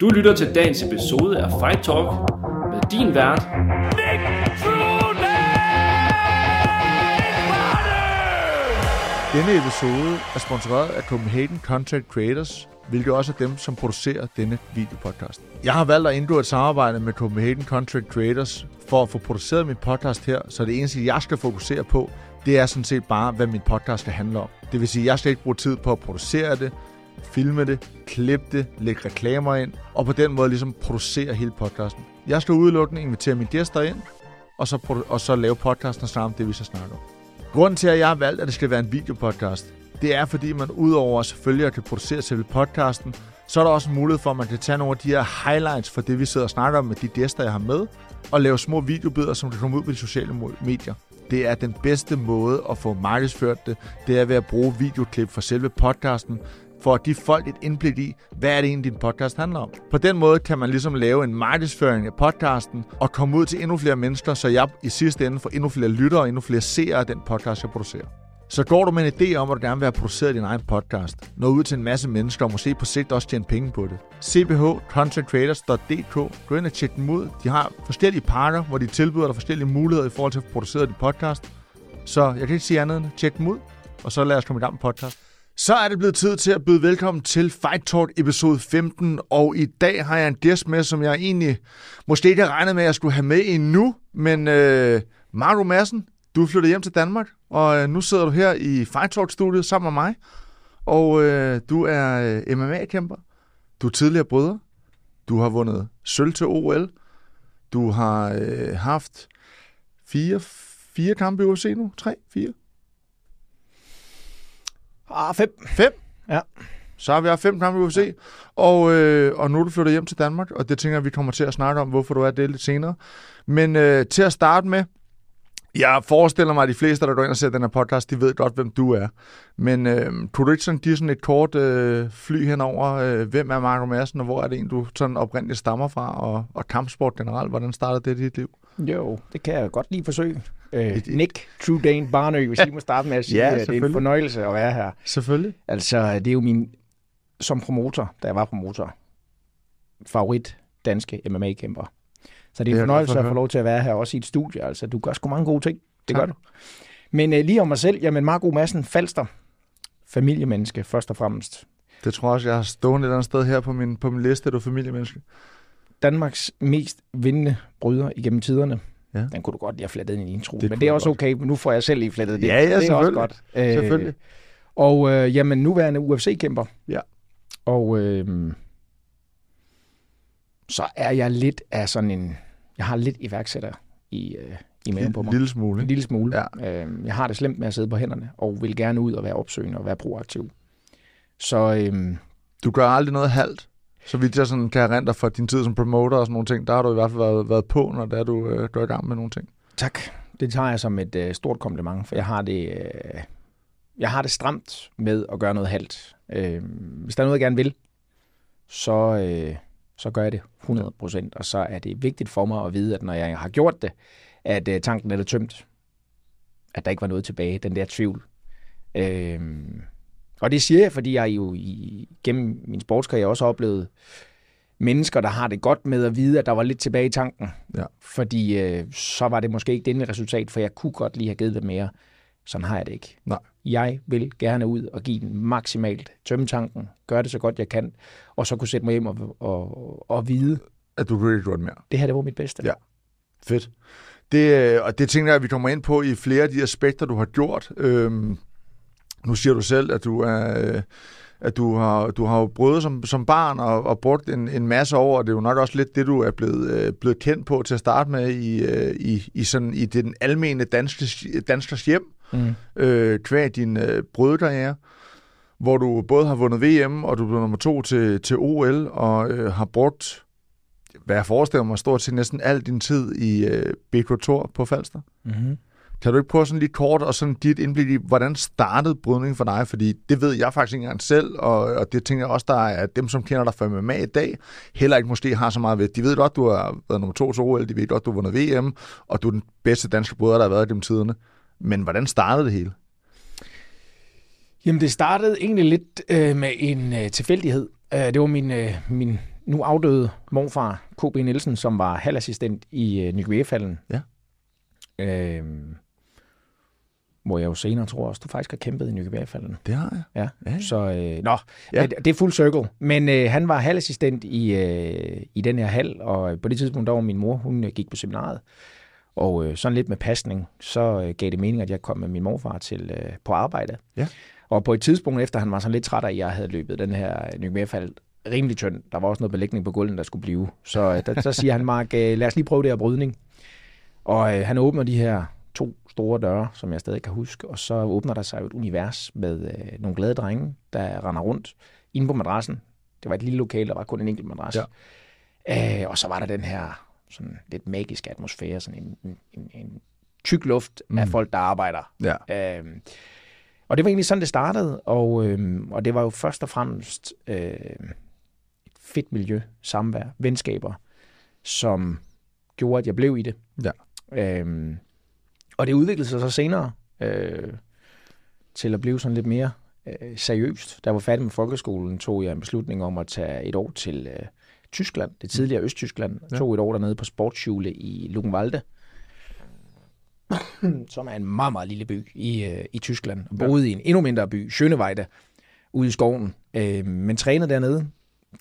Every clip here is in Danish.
Du lytter til dagens episode af Fight Talk med din vært, Denne episode er sponsoreret af Copenhagen Content Creators, hvilket også er dem, som producerer denne videopodcast. Jeg har valgt at indgå et samarbejde med Copenhagen Content Creators for at få produceret min podcast her, så det eneste, jeg skal fokusere på, det er sådan set bare, hvad min podcast skal handle om. Det vil sige, at jeg skal ikke bruge tid på at producere det, filme det, klippe det, lægge reklamer ind, og på den måde ligesom producere hele podcasten. Jeg skal udelukkende invitere mine gæster ind, og så, produ- og så lave podcasten og snakke om det, vi så snakker om. Grunden til, at jeg har valgt, at det skal være en videopodcast, det er, fordi man udover selvfølgelig at kan producere selve podcasten, så er der også en mulighed for, at man kan tage nogle af de her highlights for det, vi sidder og snakker om med de gæster, jeg har med, og lave små videobidder, som kan komme ud på de sociale medier. Det er den bedste måde at få markedsført det. Det er ved at bruge videoklip fra selve podcasten, for at give folk et indblik i, hvad er det egentlig, din podcast handler om. På den måde kan man ligesom lave en markedsføring af podcasten, og komme ud til endnu flere mennesker, så jeg i sidste ende får endnu flere lyttere og endnu flere seere af den podcast, jeg producerer. Så går du med en idé om, at du gerne vil have produceret din egen podcast, nå ud til en masse mennesker og måske på sigt også tjene penge på det. cbhcontentcreators.dk Gå ind og tjek dem ud. De har forskellige pakker, hvor de tilbyder dig forskellige muligheder i forhold til at få produceret din podcast. Så jeg kan ikke sige andet end tjek dem ud, og så lad os komme i gang med podcast. Så er det blevet tid til at byde velkommen til Fight Talk episode 15, og i dag har jeg en gæst med, som jeg egentlig måske ikke regnede regnet med, at jeg skulle have med endnu, men øh, Maru Madsen, du er flyttet hjem til Danmark, og øh, nu sidder du her i Fight Talk-studiet sammen med mig, og øh, du er øh, MMA-kæmper, du er tidligere brødre, du har vundet sølv til OL, du har øh, haft fire, fire kampe i UFC nu, tre, fire, Ah, fem. Fem? Ja. Så har vi haft fem kampe i UFC, ja. og, øh, og nu er du flyttet hjem til Danmark, og det tænker jeg, vi kommer til at snakke om, hvorfor du er det lidt senere. Men øh, til at starte med, jeg forestiller mig, at de fleste, der går ind og ser den her podcast, de ved godt, hvem du er. Men øh, kunne du ikke sådan give sådan et kort øh, fly henover, øh, hvem er Marco Madsen, og hvor er det en, du sådan oprindeligt stammer fra, og, og kampsport generelt, hvordan startede det i dit liv? Jo, det kan jeg godt lige forsøge. Øh, Nick True Dane Barnø, hvis I må starte med at sige, Ja, at det er en fornøjelse at være her. Selvfølgelig. Altså, det er jo min, som promotor, da jeg var promotor, favorit danske MMA-kæmper. Så det Det er en for fornøjelse at at få lov til at være her også i et studie. Altså, du gør sgu mange gode ting. Det Tak. gør du. Men øh, lige om mig selv, jamen Marco Madsen Falster, familiemenneske først og fremmest. Det tror jeg også, jeg har stående et eller andet sted her på min, på min liste, du er familiemenneske. Danmarks mest vindende bryder igennem tiderne. Ja. Den kunne du godt lige have flettet ind i intro. Det Men det er også godt. okay, nu får jeg selv lige flettet det. Ja, ja, det er også godt. Øh, Selvfølgelig. Og øh, jamen, nuværende UFC-kæmper. Ja. Og øh, så er jeg lidt af sådan en... Jeg har lidt iværksætter i, øh, i maven på En mig. lille smule. En lille smule. Ja. Øh, jeg har det slemt med at sidde på hænderne, og vil gerne ud og være opsøgende og være proaktiv. Så øh, Du gør aldrig noget halvt. Så vidt jeg sådan kan erindre fra din tid som promoter og sådan nogle ting, der har du i hvert fald været, været på, når det er, du, øh, du er i gang med nogle ting. Tak. Det tager jeg som et øh, stort kompliment, for jeg har det, øh, jeg har det stramt med at gøre noget halvt. Øh, hvis der er noget, jeg gerne vil, så, øh, så gør jeg det 100%, og så er det vigtigt for mig at vide, at når jeg har gjort det, at øh, tanken er tømt. At der ikke var noget tilbage, den der tvivl. Øh, og det siger jeg, fordi jeg jo i, gennem min sportskarriere også har oplevet mennesker, der har det godt med at vide, at der var lidt tilbage i tanken. Ja. Fordi øh, så var det måske ikke det resultat, for jeg kunne godt lige have givet det mere. Sådan har jeg det ikke. Nej. Jeg vil gerne ud og give den maksimalt, tømme tanken, gøre det så godt jeg kan, og så kunne sætte mig hjem og, og, og vide, At du kunne ikke gjort mere. det her det var mit bedste. Ja. Fedt. Det, øh, og det tænker jeg, at vi kommer ind på i flere af de aspekter, du har gjort. Øhm, nu siger du selv, at du er... Øh, at du har, du har jo brødet som, som barn og, og brugt en, en masse år, og det er jo nok også lidt det, du er blevet, øh, blevet kendt på til at starte med i, øh, i, i, sådan, i den almene danskers, danskers hjem, Mm. øh, kvæg din øh, brødkarriere, hvor du både har vundet VM, og du blev nummer to til, til OL, og øh, har brugt, hvad jeg forestiller mig, stort set næsten al din tid i øh, BK Tor på Falster. Mm-hmm. Kan du ikke prøve sådan lidt kort og sådan dit indblik i, hvordan startede brydningen for dig? Fordi det ved jeg faktisk ikke engang selv, og, og det tænker jeg også, der er dem, som kender dig fra MMA i dag, heller ikke måske har så meget ved. De ved godt, du har været nummer to til OL, de ved godt, du har vundet VM, og du er den bedste danske bryder, der har været gennem tiderne. Men hvordan startede det hele? Jamen, det startede egentlig lidt øh, med en øh, tilfældighed. Øh, det var min, øh, min nu afdøde morfar K.B. Nielsen, som var halvassistent i øh, Nykøbing Ja. Øh, hvor jeg jo senere tror også, du faktisk har kæmpet i Nykøbing Det har jeg. Ja. Ja. Så, øh, nå, Ja. det er fuld circle. Men øh, han var halvassistent i, øh, i den her hal, og på det tidspunkt, der var min mor, hun øh, gik på seminaret. Og øh, sådan lidt med pasning, så øh, gav det mening, at jeg kom med min morfar til øh, på arbejde. Ja. Og på et tidspunkt efter, han var sådan lidt træt af, at jeg havde løbet den her Nykøbing rimelig tynd. Der var også noget belægning på gulven, der skulle blive. Så øh, der, så siger han, Mark, øh, lad os lige prøve det her brydning. Og øh, han åbner de her to store døre, som jeg stadig kan huske, og så åbner der sig jo et univers med øh, nogle glade drenge, der render rundt inde på madrassen. Det var et lille lokale, der var kun en enkelt madras. Ja. Øh, og så var der den her sådan lidt magiske atmosfære, sådan en, en, en, en tyk luft mm. af folk, der arbejder. Ja. Øh, og det var egentlig sådan, det startede, og, øh, og det var jo først og fremmest øh, et fedt miljø, samvær, venskaber, som gjorde, at jeg blev i det. Ja. Øh, og det udviklede sig så senere øh, til at blive sådan lidt mere øh, seriøst. Da jeg var færdig med folkeskolen, tog jeg en beslutning om at tage et år til øh, Tyskland, det tidligere Østtyskland. Jeg tog et år dernede på sportsschule i Luckenwalde, som er en meget, meget lille by i, øh, i Tyskland. Og boede i en endnu mindre by, Schöneweide, ude i skoven. Øh, men trænede dernede.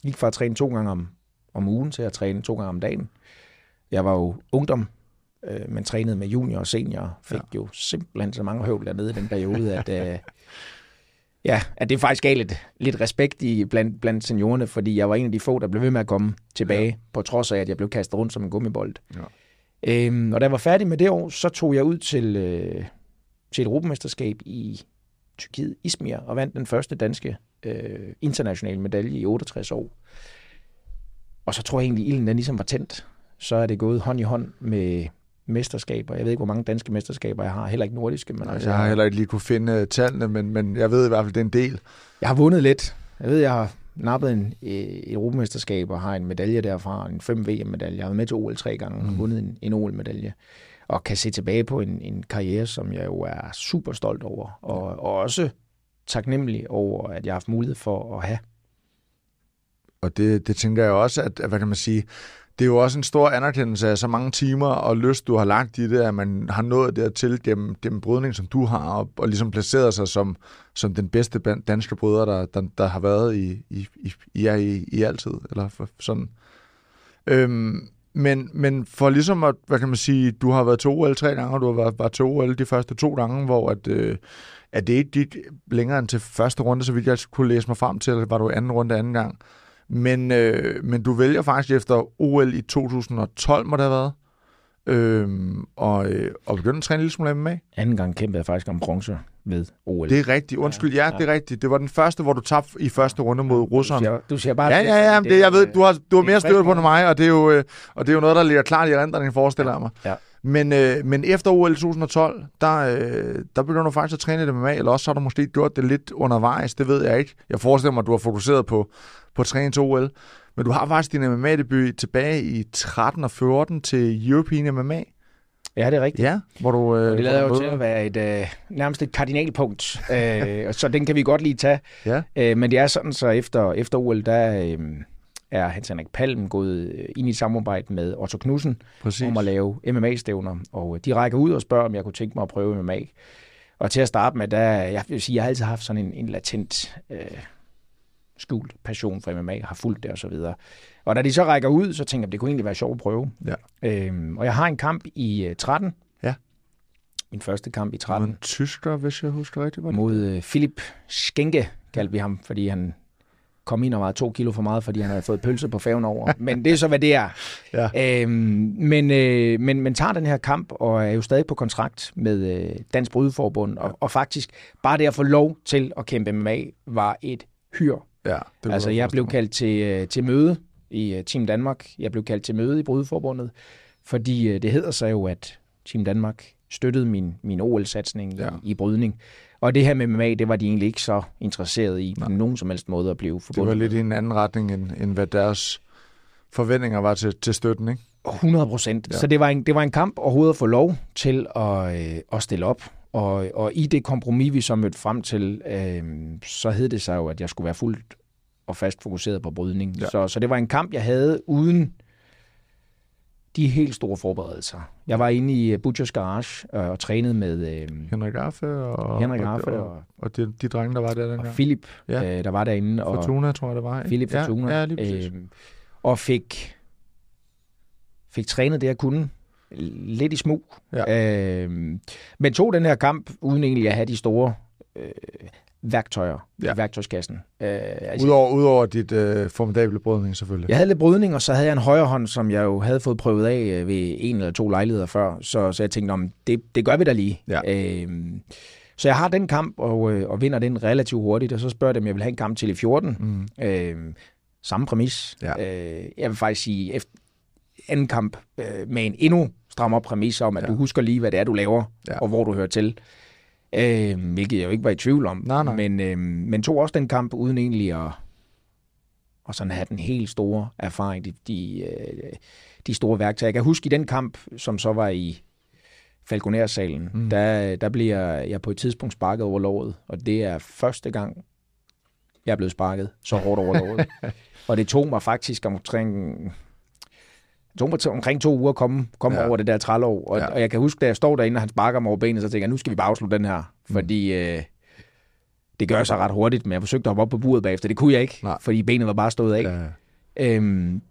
Gik fra at træne to gange om, om ugen til at træne to gange om dagen. Jeg var jo ungdom, øh, men trænede med junior og senior. Fik ja. jo simpelthen så mange høvl dernede i den periode, at, øh, ja, at det faktisk gav lidt, lidt respekt i, blandt, blandt seniorerne, fordi jeg var en af de få, der blev ved med at komme tilbage, ja. på trods af, at jeg blev kastet rundt som en gummibold. Ja. Øhm, og da jeg var færdig med det år, så tog jeg ud til, øh, til et europamesterskab i Tyrkiet, Izmir, og vandt den første danske øh, internationale medalje i 68 år. Og så tror jeg egentlig, at ilden den ligesom var tændt. Så er det gået hånd i hånd med mesterskaber. Jeg ved ikke, hvor mange danske mesterskaber jeg har. Heller ikke nordiske. Men altså, jeg har heller ikke lige kunne finde øh, tallene, men, men jeg ved i hvert fald, det er en del. Jeg har vundet lidt. Jeg ved, jeg har nappet en, øh, europamesterskab og har en medalje derfra, en 5 VM-medalje. Jeg har været med til OL tre gange og Mm. vundet en, en OL-medalje. Og kan se tilbage på en, en karriere, som jeg jo er super stolt over. Og, og også taknemmelig over, at jeg har haft mulighed for at have. Og det, det tænker jeg også, at, hvad kan man sige, det er jo også en stor anerkendelse af så mange timer og lyst, du har lagt i det, at man har nået dertil gennem, gennem brydning, som du har, og, og ligesom placeret sig som, som den bedste danske bryder, der, der, der har været i, i, i, i, i, i altid, eller for, sådan. Øhm, men, men for ligesom at, hvad kan man sige, du har været til OL tre gange, og du har været, været til OL de første to gange, hvor at, øh, at det ikke gik længere end til første runde, så vidt jeg kunne læse mig frem til, var du anden runde anden gang. Men, øh, men du vælger faktisk efter OL i 2012, må det have været, øhm, og, øh, og begyndte at træne en lille smule MMA. Anden gang kæmpede jeg faktisk om bronze ved OL. Det er rigtigt. Undskyld, ja, det er rigtigt. Det var den første, hvor du tabte i første runde mod du russeren. siger, du siger bare... Ja, ja, ja, det, jeg ved, du har, du har er mere styr på end mig, og det er jo, øh, og det er jo noget, der ligger klart i erindringen, forestiller jeg mig. Ja. Men, øh, men efter OL 2012, der, øh, der begynder du faktisk at træne det MMA, eller også har du måske gjort det lidt undervejs, det ved jeg ikke. Jeg forestiller mig, at du har fokuseret på, på til OL. Men du har faktisk din MMA-debut tilbage i 13 og 14 til European MMA. Ja, det er rigtigt. Ja, hvor du... Øh, Og det lader jo til at være et, øh, nærmest et kardinalpunkt, øh, så den kan vi godt lige tage. Ja. Øh, men det er sådan, så efter, efter OL, der øh, er Hans Henrik Palm gået øh, ind i et samarbejde med Otto Knudsen Præcis. om at lave MMA-stævner, og øh, de rækker ud og spørger, om jeg kunne tænke mig at prøve MMA. Og til at starte med, der, jeg vil sige, jeg har altid haft sådan en, en latent øh, skjult passion for MMA, har fulgt det og så videre. Og da de så rækker ud, så tænker jeg, det kunne egentlig være sjovt at prøve. Ja. Øhm, og jeg har en kamp i øh, 13. Ja. Min første kamp i Det var 13 en tysker, hvis jeg husker rigtigt. Var det? mod øh, Philip Skenke, kaldte vi ham, fordi han kom ind og var to kilo for meget, fordi han havde fået pølse på færgen over. Men det er så, hvad det er. Ja. Øhm, men, øh, men, men tager den her kamp, og er jo stadig på kontrakt med øh, Dansk Brydeforbund, og, og faktisk bare det at få lov til at kæmpe MMA, var et hyr. Ja, det Altså, jeg blev kaldt til, øh, til møde i øh, Team Danmark. Jeg blev kaldt til møde i Brydeforbundet, fordi øh, det hedder sig jo, at Team Danmark støttede min, min OL-satsning Ja. i, i brydning. Og det her med MMA, det var de egentlig ikke så interesserede i på nogen som helst måde at blive Det var forbundet. lidt i en anden retning, end, end hvad deres forventninger var til, til støtten, ikke? 100 procent. Ja. Så det var, en, det var en kamp overhovedet at få lov til at, øh, at stille op. Og, og i det kompromis, vi så mødte frem til, øh, så hed det sig jo, at jeg skulle være fuldt og fast fokuseret på brydning. Ja. Så, så det var en kamp, jeg havde uden de helt store forberedelser. Jeg var inde i øh, Butchers Garage øh, og trænede med øh, Henrik Affe og, Henrik Affe og, og, og, og de, de drenge, der var der og dengang. Philip, Ja. øh, der var derinde. Og, Fortuna, tror jeg, det var. ikke? Philip Fortuna. Ja, ja lige præcis. Øhm, og fik, fik trænet det, jeg kunne. Lidt i smug. Ja. Øhm, men tog den her kamp, uden egentlig at have de store øh, værktøjer Ja. i værktøjskassen. Øh, altså, Udover, udover dit øh, formidable brydning, selvfølgelig. jeg havde lidt brydning, og så havde jeg en højre hånd, som jeg jo havde fået prøvet af øh, ved en eller to lejligheder før. Så, så jeg tænkte, om det, det gør vi da lige. Ja. Øhm, så jeg har den kamp, og, øh, og vinder den relativt hurtigt, og så spørger jeg dem, jeg vil have en kamp til i 14. Mm. Øh, samme præmis. Ja. Øh, jeg vil faktisk sige, efter anden kamp øh, med en endnu strammere præmis om, at Ja. du husker lige, hvad det er, du laver, Ja. og hvor du hører til. Øh, hvilket jeg jo ikke var i tvivl om. Nej, nej. Men, øh, men tog også den kamp uden egentlig at og sådan have den helt store erfaring, de, de, øh, de store værktøjer. Jeg kan huske i den kamp, som så var i Falconer-salen, Mm. der, der bliver jeg på et tidspunkt sparket over låret, og det er første gang, jeg er blevet sparket så hårdt over låret. og det tog mig faktisk omkring, tog mig omkring to uger at komme, komme Ja. over det der trælov. Og, Ja. og jeg kan huske, da jeg står derinde, og han sparker mig over benet, så tænker jeg, nu skal vi bare afslutte den her. Fordi øh, det gør sig ret hurtigt, men jeg forsøgte at hoppe op på buret bagefter. Det kunne jeg ikke, Nej. fordi benet var bare stået af. Ja. Øhm,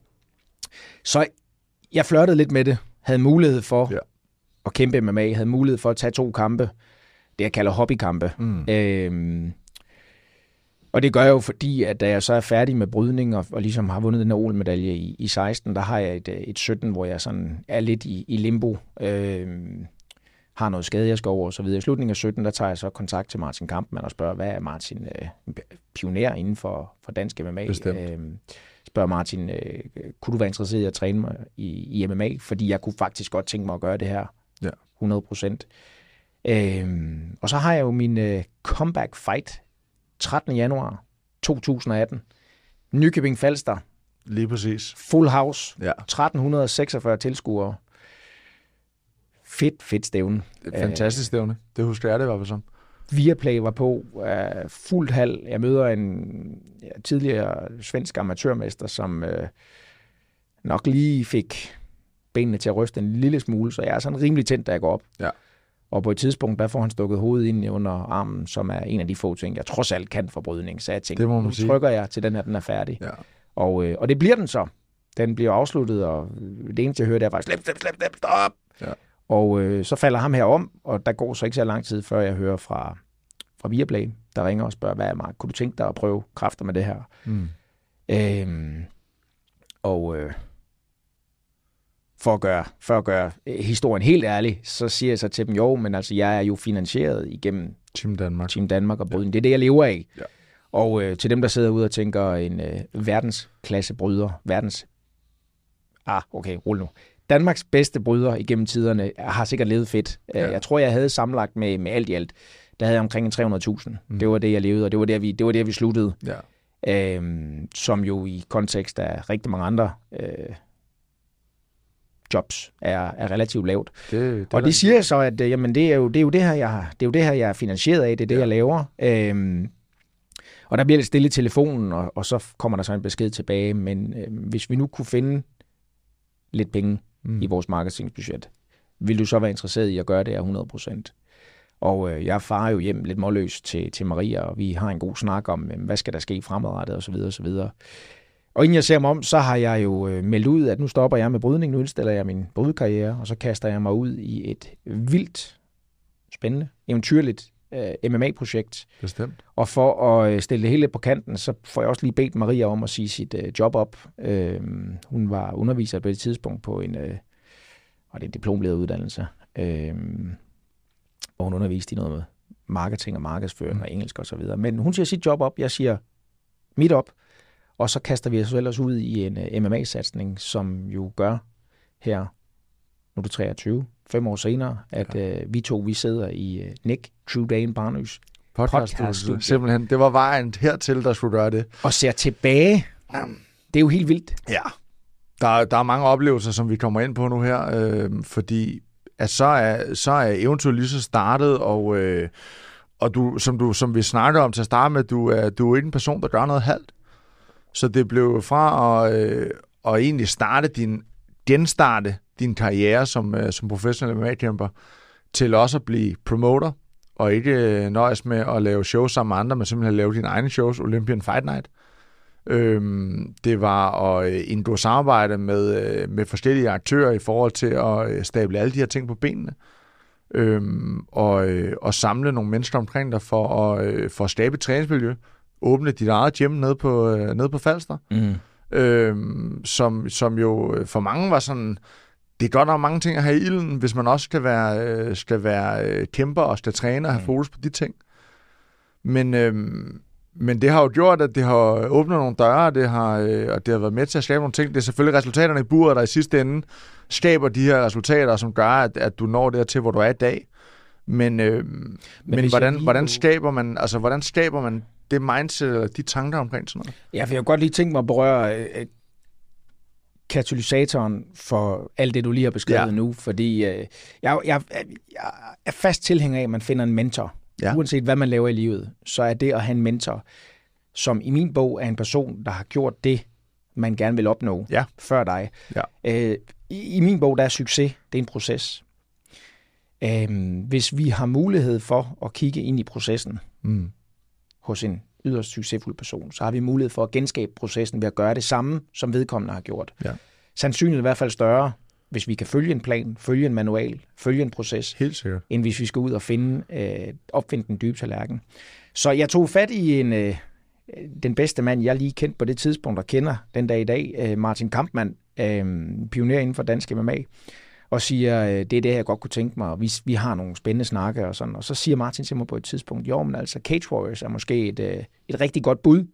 så jeg flørtede lidt med det. Havde mulighed for ja. at kæmpe MMA. Havde mulighed for at tage to kampe. Det jeg kalder hobbykampe. Mm. Øhm, og det gør jeg jo fordi, at da jeg så er færdig med brydning og, og ligesom har vundet den her OL-medalje i, i 16, der har jeg et, øh, et 17, hvor jeg sådan er lidt i, i limbo. Øhm, har noget skade, jeg skal over og så videre. I slutningen af 17, der tager jeg så kontakt til Martin Kampmann og spørger, hvad er Martin øh, pioner inden for, for dansk MMA? Bestemt. Øhm, spørger Martin, øh, kunne du være interesseret i at træne mig i, i MMA? Fordi jeg kunne faktisk godt tænke mig at gøre det her Ja. 100 procent. Øhm, og så har jeg jo min øh, comeback fight 13. januar 2018. Nykøbing Falster, Lige præcis. full house, Ja. 1346 tilskuere. Fedt, fedt stævne. Fantastisk stævne. Det husker jeg det i hvert fald som. Viaplay var på, uh, fuldt hal. Jeg møder en ja, tidligere svensk amatørmester, som uh, nok lige fik benene til at ryste en lille smule, så jeg er sådan rimelig tændt, da jeg går op. Ja. Og på et tidspunkt, der får han stukket hovedet ind under armen, som er en af de få ting, jeg trods alt kan for brydning. Så jeg tænkte, nu sige. trykker jeg til den her, den er færdig. Ja. Og, øh, og det bliver den så. Den bliver afsluttet, og det eneste, jeg hører, det er faktisk, slip, slip, slip, slip, stop! Ja. Og øh, så falder ham her om, og der går så ikke så lang tid, før jeg hører fra, fra Viaplay, der ringer og spørger, hvad er Mark, kunne du tænke dig at prøve kræfter med det her? Mm. Øhm, og øh, for at gøre, for at gøre øh, historien helt ærlig, så siger jeg så til dem, jo, men altså, jeg er jo finansieret igennem Team Danmark. Team Danmark og brydning. Det er det, jeg lever af. Ja. Og øh, til dem, der sidder ude og tænker, en øh, verdensklasse bryder, verdens... Ah, okay, rul nu. Danmarks bedste bryder igennem tiderne har sikkert levet fedt. Ja. Ja. Jeg tror, jeg havde sammenlagt med, med alt i alt, der havde jeg omkring en 300.000. Mm. Mm. Det var det, jeg levede, og det var der, vi, det var der, vi sluttede. Ja. Øhm, som jo i kontekst af rigtig mange andre øh, jobs er, er relativt lavt. Det, det Og det siger jeg så, at øh, jamen, det, er jo, det, er jo det, her, jeg, det er jo det her, jeg er finansieret af, det er det, Ja. jeg laver. Øhm, og der bliver lidt stille i telefonen, og, og så kommer der så en besked tilbage. Men øh, hvis vi nu kunne finde lidt penge mm. i vores marketingsbudget, vil du så være interesseret i at gøre det her 100%? Og øh, jeg farer jo hjem lidt målløs til, til Maria, og vi har en god snak om, øh, hvad skal der ske fremadrettet osv. osv. Og inden jeg ser mig om, så har jeg jo øh, meldt ud, at nu stopper jeg med brydning, nu indstiller jeg min brydkarriere, og så kaster jeg mig ud i et vildt, spændende, eventyrligt øh, MMA-projekt. Bestemt. Og for at øh, stille det hele på kanten, så får jeg også lige bedt Maria om at sige sit øh, job op. Øh, hun var underviser på et tidspunkt på en, øh, og det er en diplomlederuddannelse, øh, hvor hun underviste i noget med marketing og markedsføring Mm. og engelsk og så videre. Men hun siger sit job op, jeg siger mit op, og så kaster vi os ellers ud i en uh, MMA-satsning, som jo gør her, nu er du 23, fem år senere, at uh, vi to, vi sidder i uh, Nick True Dane Barnøs Podcast, Simpelthen. Det var vejen hertil, der skulle gøre det. og ser tilbage. Det er jo helt vildt. Ja. Der, der er mange oplevelser, som vi kommer ind på nu her, øh, fordi at så, er, så er eventyret lige så startet, og, øh, og du, som, du, som vi snakker om til at starte med, du er, du er ikke en person, der gør noget halvt. Så det blev fra at, øh, at egentlig starte din, genstarte din karriere som, øh, som professionel MMA-kæmper, til også at blive promoter, og ikke øh, nøjes med at lave shows sammen med andre, men simpelthen lave dine egne shows, Olympian Fight Night. Øhm, det var at øh, indgå samarbejde med, øh, med forskellige aktører i forhold til at øh, stable alle de her ting på benene. Øhm, og, øh, og samle nogle mennesker omkring dig for at, øh, for at skabe et træningsmiljø. Åbne dit eget gym nede på, øh, nede på Falster. Mm. Øhm, som, som jo for mange var sådan, det er godt nok mange ting at have i ilden, hvis man også skal være, øh, skal være øh, kæmper og skal træne og have Mm. fokus på de ting. Men, øh, men det har jo gjort, at det har åbnet nogle døre, det har, øh, og det har været med til at skabe nogle ting. Det er selvfølgelig resultaterne i buret, der i sidste ende skaber de her resultater, som gør, at, at du når dertil, hvor du er i dag. Men, øh, men, men hvordan, hvordan, skaber man, altså, hvordan skaber man det mindset, eller de tanker omkring sådan noget? Ja, for jeg kunne godt lige tænke mig at berøre øh, katalysatoren for alt det, du lige har beskrevet Ja. ja. nu, fordi øh, jeg, jeg, jeg er fast tilhænger af, at man finder en mentor. Ja. Uanset hvad man laver i livet, så er det at have en mentor, som i min bog er en person, der har gjort det, man gerne vil opnå Ja. før dig. Ja. Øh, i, I min bog, der er succes, det er en proces. Øh, hvis vi har mulighed for at kigge ind i processen, Mm. Hos en yderst succesfuld person, så har vi mulighed for at genskabe processen ved at gøre det samme, som vedkommende har gjort. Ja. Sandsynligt i hvert fald større, hvis vi kan følge en plan, følge en manual, følge en proces, Helt sikkert. end hvis vi skal ud og finde, øh, opfinde den dybe tallerken. Så jeg tog fat i en, øh, den bedste mand, jeg lige kendte på det tidspunkt, og kender den dag i dag, øh, Martin Kampmann, øh, pioner inden for dansk MMA, og siger, øh, det er det, jeg godt kunne tænke mig, og vi, vi har nogle spændende snakke og sådan. Og så siger Martin til mig på et tidspunkt, jo, men altså Cage Warriors er måske et, øh, et rigtig godt bud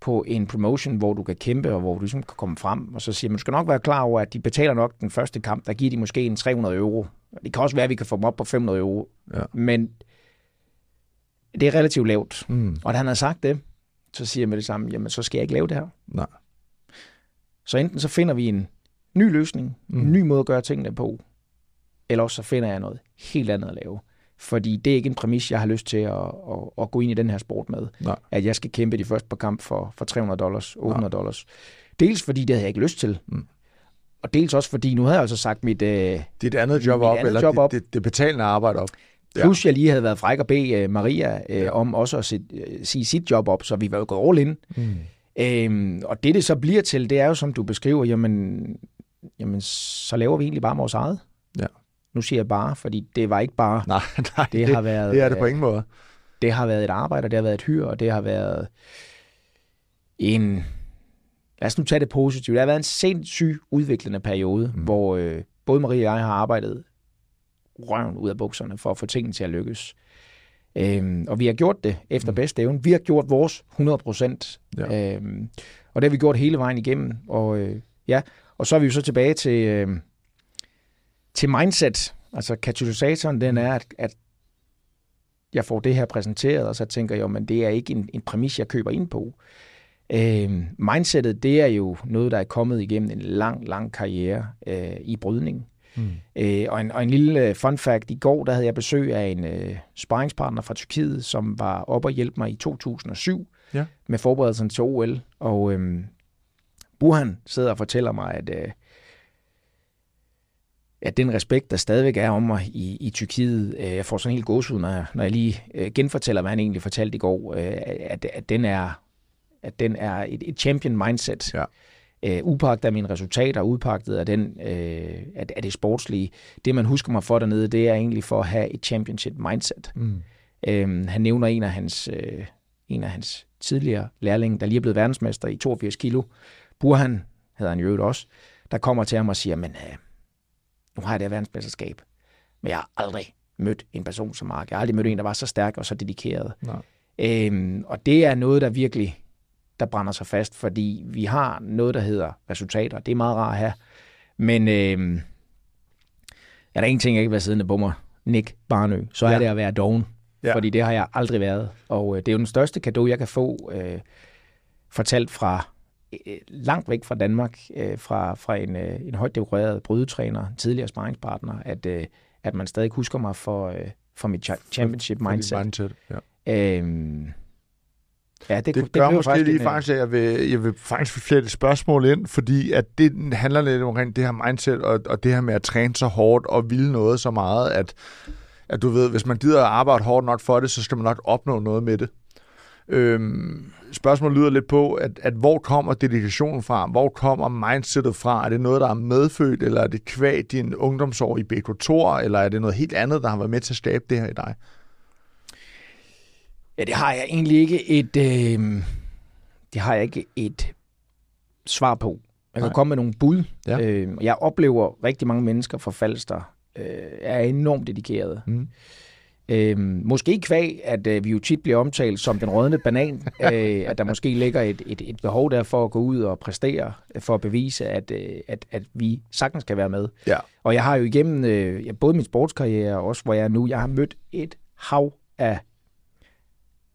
på en promotion, hvor du kan kæmpe, og hvor du ligesom kan komme frem. Og så siger man, du skal nok være klar over, at de betaler nok den første kamp, der giver de måske en 300 euro. Det kan også være, at vi kan få dem op på 500 euro. Ja. Men det er relativt lavt. Mm. Og da han har sagt det, så siger jeg med det samme, jamen så skal jeg ikke lave det her. Nej. Så enten så finder vi en ny løsning, Mm. en ny måde at gøre tingene på, eller også så finder jeg noget helt andet at lave. Fordi det er ikke en præmis, jeg har lyst til at, at, at gå ind i den her sport med. Nej. At jeg skal kæmpe de første par kamp for, for 300 dollars, 800 dollars. Dels fordi det havde jeg ikke lyst til. Mm. Og dels også fordi, nu havde jeg altså sagt mit... Øh, Dit andet job Mit op, andet eller job det, op. Det, det betalende arbejde op. Ja. Plus jeg lige havde været fræk og bede uh, Maria uh, om også at sit, uh, sige sit job op, så vi var jo gået all in. Mm. Øhm, og det, det så bliver til, det er jo, som du beskriver, jamen, jamen så laver vi egentlig bare vores eget. Ja. Nu siger jeg bare, fordi det var ikke bare, Nej, nej, det, det, har været, det er det på ingen måde. det har været et arbejde, og det har været et hyr, og det har været en, lad os nu tage det positivt, det har været en sindssyg udviklende periode, Mm. mm. hvor øh, både Marie og jeg har arbejdet røven ud af bukserne for at få tingene til at lykkes. Øhm, og vi har gjort det efter Mm. bedste evne. Vi har gjort vores 100 procent. Ja. Øhm, og det har vi gjort hele vejen igennem. Og, øh, ja, og så er vi jo så tilbage til, øh, til mindset. Altså katalysatoren, den er, at, at jeg får det her præsenteret, og så tænker jeg, men det er ikke en, en præmis, jeg køber ind på. Øh, mindsetet, det er jo noget, der er kommet igennem en lang, lang karriere øh, i brydning. Mm. Øh, og, en, og en lille øh, fun fact, i går der havde jeg besøg af en øh, sparringspartner fra Tyrkiet, som var op og hjælpe mig i 2007 Ja. med forberedelsen til OL. Og øh, Burhan sidder og fortæller mig, at, øh, at den respekt, der stadigvæk er om mig i, i Tyrkiet, øh, jeg får sådan helt gåsehud, når jeg, når jeg lige øh, genfortæller, hvad han egentlig fortalte i går, øh, at, at den er at den er et, et champion mindset. Ja. Øh, upagtet af mine resultater, udpagtet af, den, øh, af, af det sportslige. Det, man husker mig for dernede, det er egentlig for at have et championship mindset. Mm. Øhm, han nævner en af hans, øh, en af hans tidligere lærlinge, der lige er blevet verdensmester i 82 kilo. Burhan hedder han i øvrigt også, der kommer til ham og siger, men øh, nu har jeg det her verdensmesterskab, men jeg har aldrig mødt en person som Mark. Jeg har aldrig mødt en, der var så stærk og så dedikeret. Nej. Øhm, og det er noget, der virkelig der brænder sig fast, fordi vi har noget, der hedder resultater. Det er meget rart at have. Men øhm, er der en ting, jeg ikke vil være siddende på mig, Nick Barnø, så er Ja. det at være doven. Ja. Fordi det har jeg aldrig været. Og øh, det er jo den største gave, jeg kan få øh, fortalt fra langt væk fra Danmark, øh, fra, fra en, øh, en højt dekoreret brydetræner, tidligere sparringspartner, at, øh, at man stadig husker mig for, øh, for mit cha- championship For dit mindset. mindset. Ja. Øhm, Ja, det, Det, det gør måske lige en, øh, faktisk, at jeg vil, jeg vil faktisk flette et spørgsmål ind, fordi at det handler lidt omkring det her mindset, og, og det her med at træne så hårdt og ville noget så meget, at, at du ved, hvis man gider at arbejde hårdt nok for det, så skal man nok opnå noget med det. Øhm, spørgsmålet lyder lidt på, at, at hvor kommer dedikationen fra? Hvor kommer mindsetet fra? Er det noget, der er medfødt, eller er det kvæg din ungdomsår i BK Tor, eller er det noget helt andet, der har været med til at skabe det her i dig? Ja, det har jeg egentlig ikke et, øh, det har jeg ikke et svar på. Jeg kan Nej. komme med nogle bud. Ja. Øh, jeg oplever rigtig mange mennesker fra Falster øh, er enormt dedikerede. Mm. Øh, måske kvæg, at øh, vi jo tit bliver omtalt som den rådne banan, øh, at der måske ligger et, et, et behov der for at gå ud og præstere, øh, for at bevise, at, øh, at, at vi sagtens kan være med. Ja. Og jeg har jo igennem øh, både min sportskarriere og også hvor jeg er nu, jeg har mødt et hav af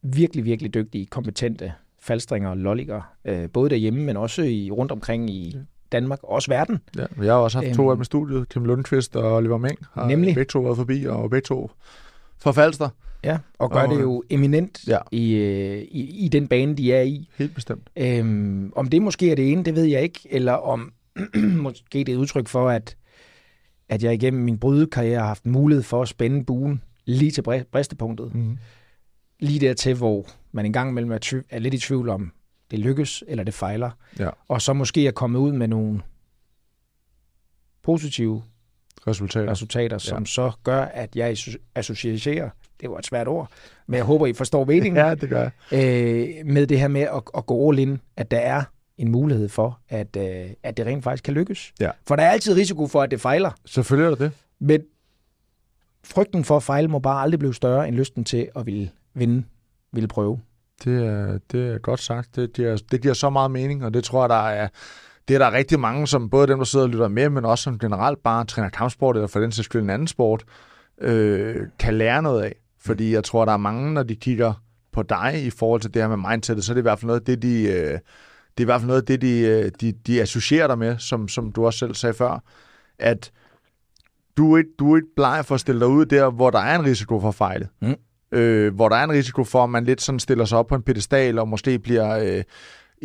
virkelig, virkelig dygtige, kompetente falstringer og lolliger, øh, både derhjemme, men også i, rundt omkring i Danmark, og også verden. Ja, jeg har også haft to Øhm. af dem i studiet. Kim Lundqvist og Oliver Meng har Nemlig. begge to været forbi, og begge to fra Falster. Ja, og gør Og, det jo eminent ja. i, øh, i, i den bane, de er i. Helt bestemt. Øhm, om det måske er det ene, det ved jeg ikke, eller om måske det er udtryk for, at, at jeg igennem min brydekarriere har haft mulighed for at spænde buen lige til bri- bristepunktet. Mm. Lige dertil, hvor man engang imellem er, tv- er lidt i tvivl om, det lykkes eller det fejler. Ja. Og så måske er kommet ud med nogle positive Resultater. resultater, som ja. så gør, at jeg asso- associerer, det var et svært ord, men jeg håber, I forstår meningen, Ja, det gør jeg. øh, med det her med at, at gå all in, at der er en mulighed for, at, øh, at det rent faktisk kan lykkes. Ja. For der er altid risiko for, at det fejler, Selvfølgelig er det det. men frygten for at fejle må bare aldrig blive større end lysten til at ville vinde, ville prøve. Det er, det er godt sagt. Det giver, det giver så meget mening, og det tror jeg, der er, det er der rigtig mange, som både dem, der sidder og lytter med, men også som generelt bare træner kampsport, eller for den sags skyld en anden sport, øh, kan lære noget af. Fordi jeg tror, der er mange, når de kigger på dig i forhold til det her med mindsetet, så er det i hvert fald noget af det, de, øh, det er i hvert fald noget af det, de, øh, de, de associerer dig med, som, som du også selv sagde før, at du er ikke, du er ikke bleg for at stille dig ud der, hvor der er en risiko for at fejle. Mm. Øh, hvor der er en risiko for, at man lidt sådan stiller sig op på en pedestal, og måske bliver øh,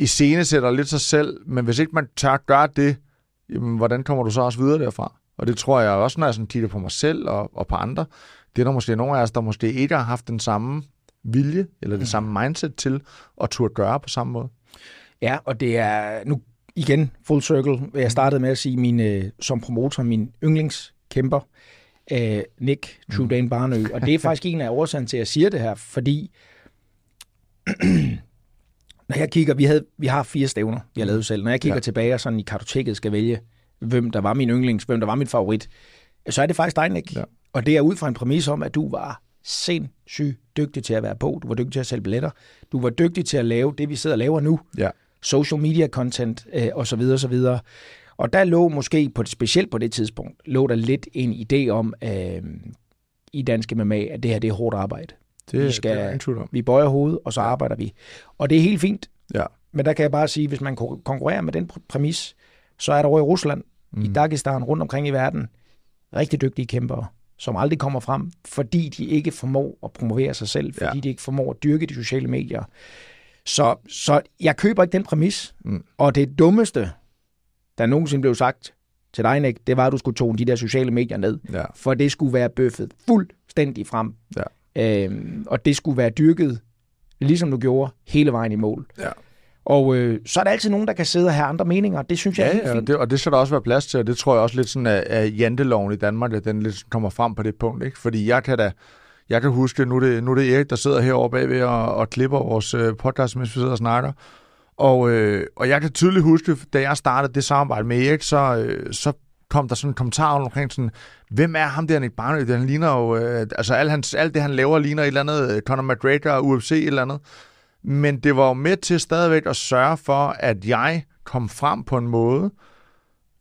i sætter lidt sig selv. Men hvis ikke man tør gøre det, jamen, hvordan kommer du så også videre derfra? Og det tror jeg også, når jeg sådan kigger på mig selv og, og på andre. Det er der måske nogle af os, der måske ikke har haft den samme vilje, eller det samme mindset til at turde gøre på samme måde. Ja, og det er nu igen full circle. Jeg startede med at sige, min, øh, som promotor, min yndlingskæmper, øh, Nick Trudain Barnø. Og det er faktisk en af årsagerne til, at jeg siger det her, fordi når jeg kigger, vi, havde, vi har fire stævner, vi har lavet selv. Når jeg kigger Ja. tilbage og sådan i kartoteket skal vælge, hvem der var min yndlings, hvem der var min favorit, så er det faktisk dig, Nick. Ja. Og det er ud fra en præmis om, at du var sindssygt dygtig til at være på. Du var dygtig til at sælge billetter. Du var dygtig til at lave det, vi sidder og laver nu Ja. social media content øh, og så videre, og så videre. Og der lå måske, på, specielt på det tidspunkt, lå der lidt en idé om øh, i danske MMA, at det her det er hårdt arbejde. Det, Vi skal- det er ingen. Vi bøjer hovedet, og så arbejder vi. Og det er helt fint. Ja. Men der kan jeg bare sige, hvis man kon- konkurrerer med den pr- præmis, så er der over i Rusland, mm. i Dagestan, rundt omkring i verden, rigtig dygtige kæmpere, som aldrig kommer frem, fordi de ikke formår at promovere sig selv, fordi ja. de ikke formår at dyrke de sociale medier. Så, så jeg køber ikke den præmis. Mm. Og det dummeste, der nogensinde blev sagt til dig, Nick, det var, at du skulle tone de der sociale medier ned. Ja. For det skulle være bøffet fuldstændig frem. Ja. Øhm, og det skulle være dyrket, ligesom du gjorde, hele vejen i mål. Ja. Og øh, så er der altid nogen, der kan sidde og have andre meninger. Det synes jeg er Ja, helt ja og, fint. det, og det skal der også være plads til, og det tror jeg også lidt sådan af, af janteloven i Danmark, at den lidt kommer frem på det punkt, ikke? Fordi jeg kan da, jeg kan huske, nu er det, nu er det Erik, der sidder herovre bagved og, og klipper vores øh, podcast, mens vi sidder og snakker. Og, øh, og jeg kan tydeligt huske, da jeg startede det samarbejde med Erik, så, øh, så kom der sådan en kommentar omkring sådan, hvem er ham der, Nick Barnø? Han ligner jo, øh, altså alt, hans, alt det, han laver, ligner et eller andet øh, Conor McGregor, UFC et eller andet. Men det var jo med til stadigvæk at sørge for, at jeg kom frem på en måde.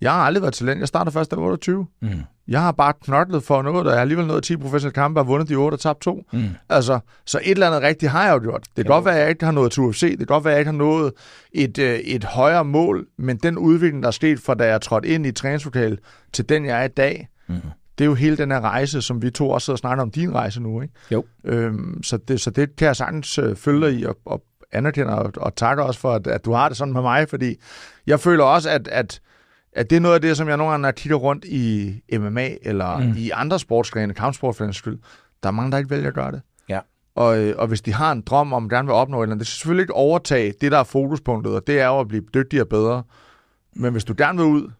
Jeg har aldrig været talent. Jeg startede først da 28. Mm. Jeg har bare knoklet for noget, og jeg har alligevel nået 10 professionelle kampe og vundet de 8 og tabt 2. Mm. Altså, så et eller andet rigtigt har jeg jo gjort. Det kan godt være, at jeg ikke har nået til UFC. Det kan godt være, at jeg ikke har nået et, øh, et højere mål. Men den udvikling, der er sket fra da jeg trådte ind i træningslokalet til den, jeg er i dag, Mm. det er jo hele den her rejse, som vi to også sidder og snakker om din rejse nu. Ikke? Jo. Øhm, så, det, så det kan jeg sagtens øh, følge dig i, og, og anerkender og, og takker også for, at, at du har det sådan med mig, fordi jeg føler også, at, at, at det er noget af det, som jeg nogle gange, når jeg rundt i MMA eller mm. i andre sportsgrene, kampsport for den skyld, der er mange, der ikke vælger at gøre det. Ja. Og, øh, og hvis de har en drøm om, at gerne vil opnå eller det skal selvfølgelig ikke overtage det, der er fokuspunktet, og det er jo at blive dygtigere og bedre. Men hvis du gerne vil ud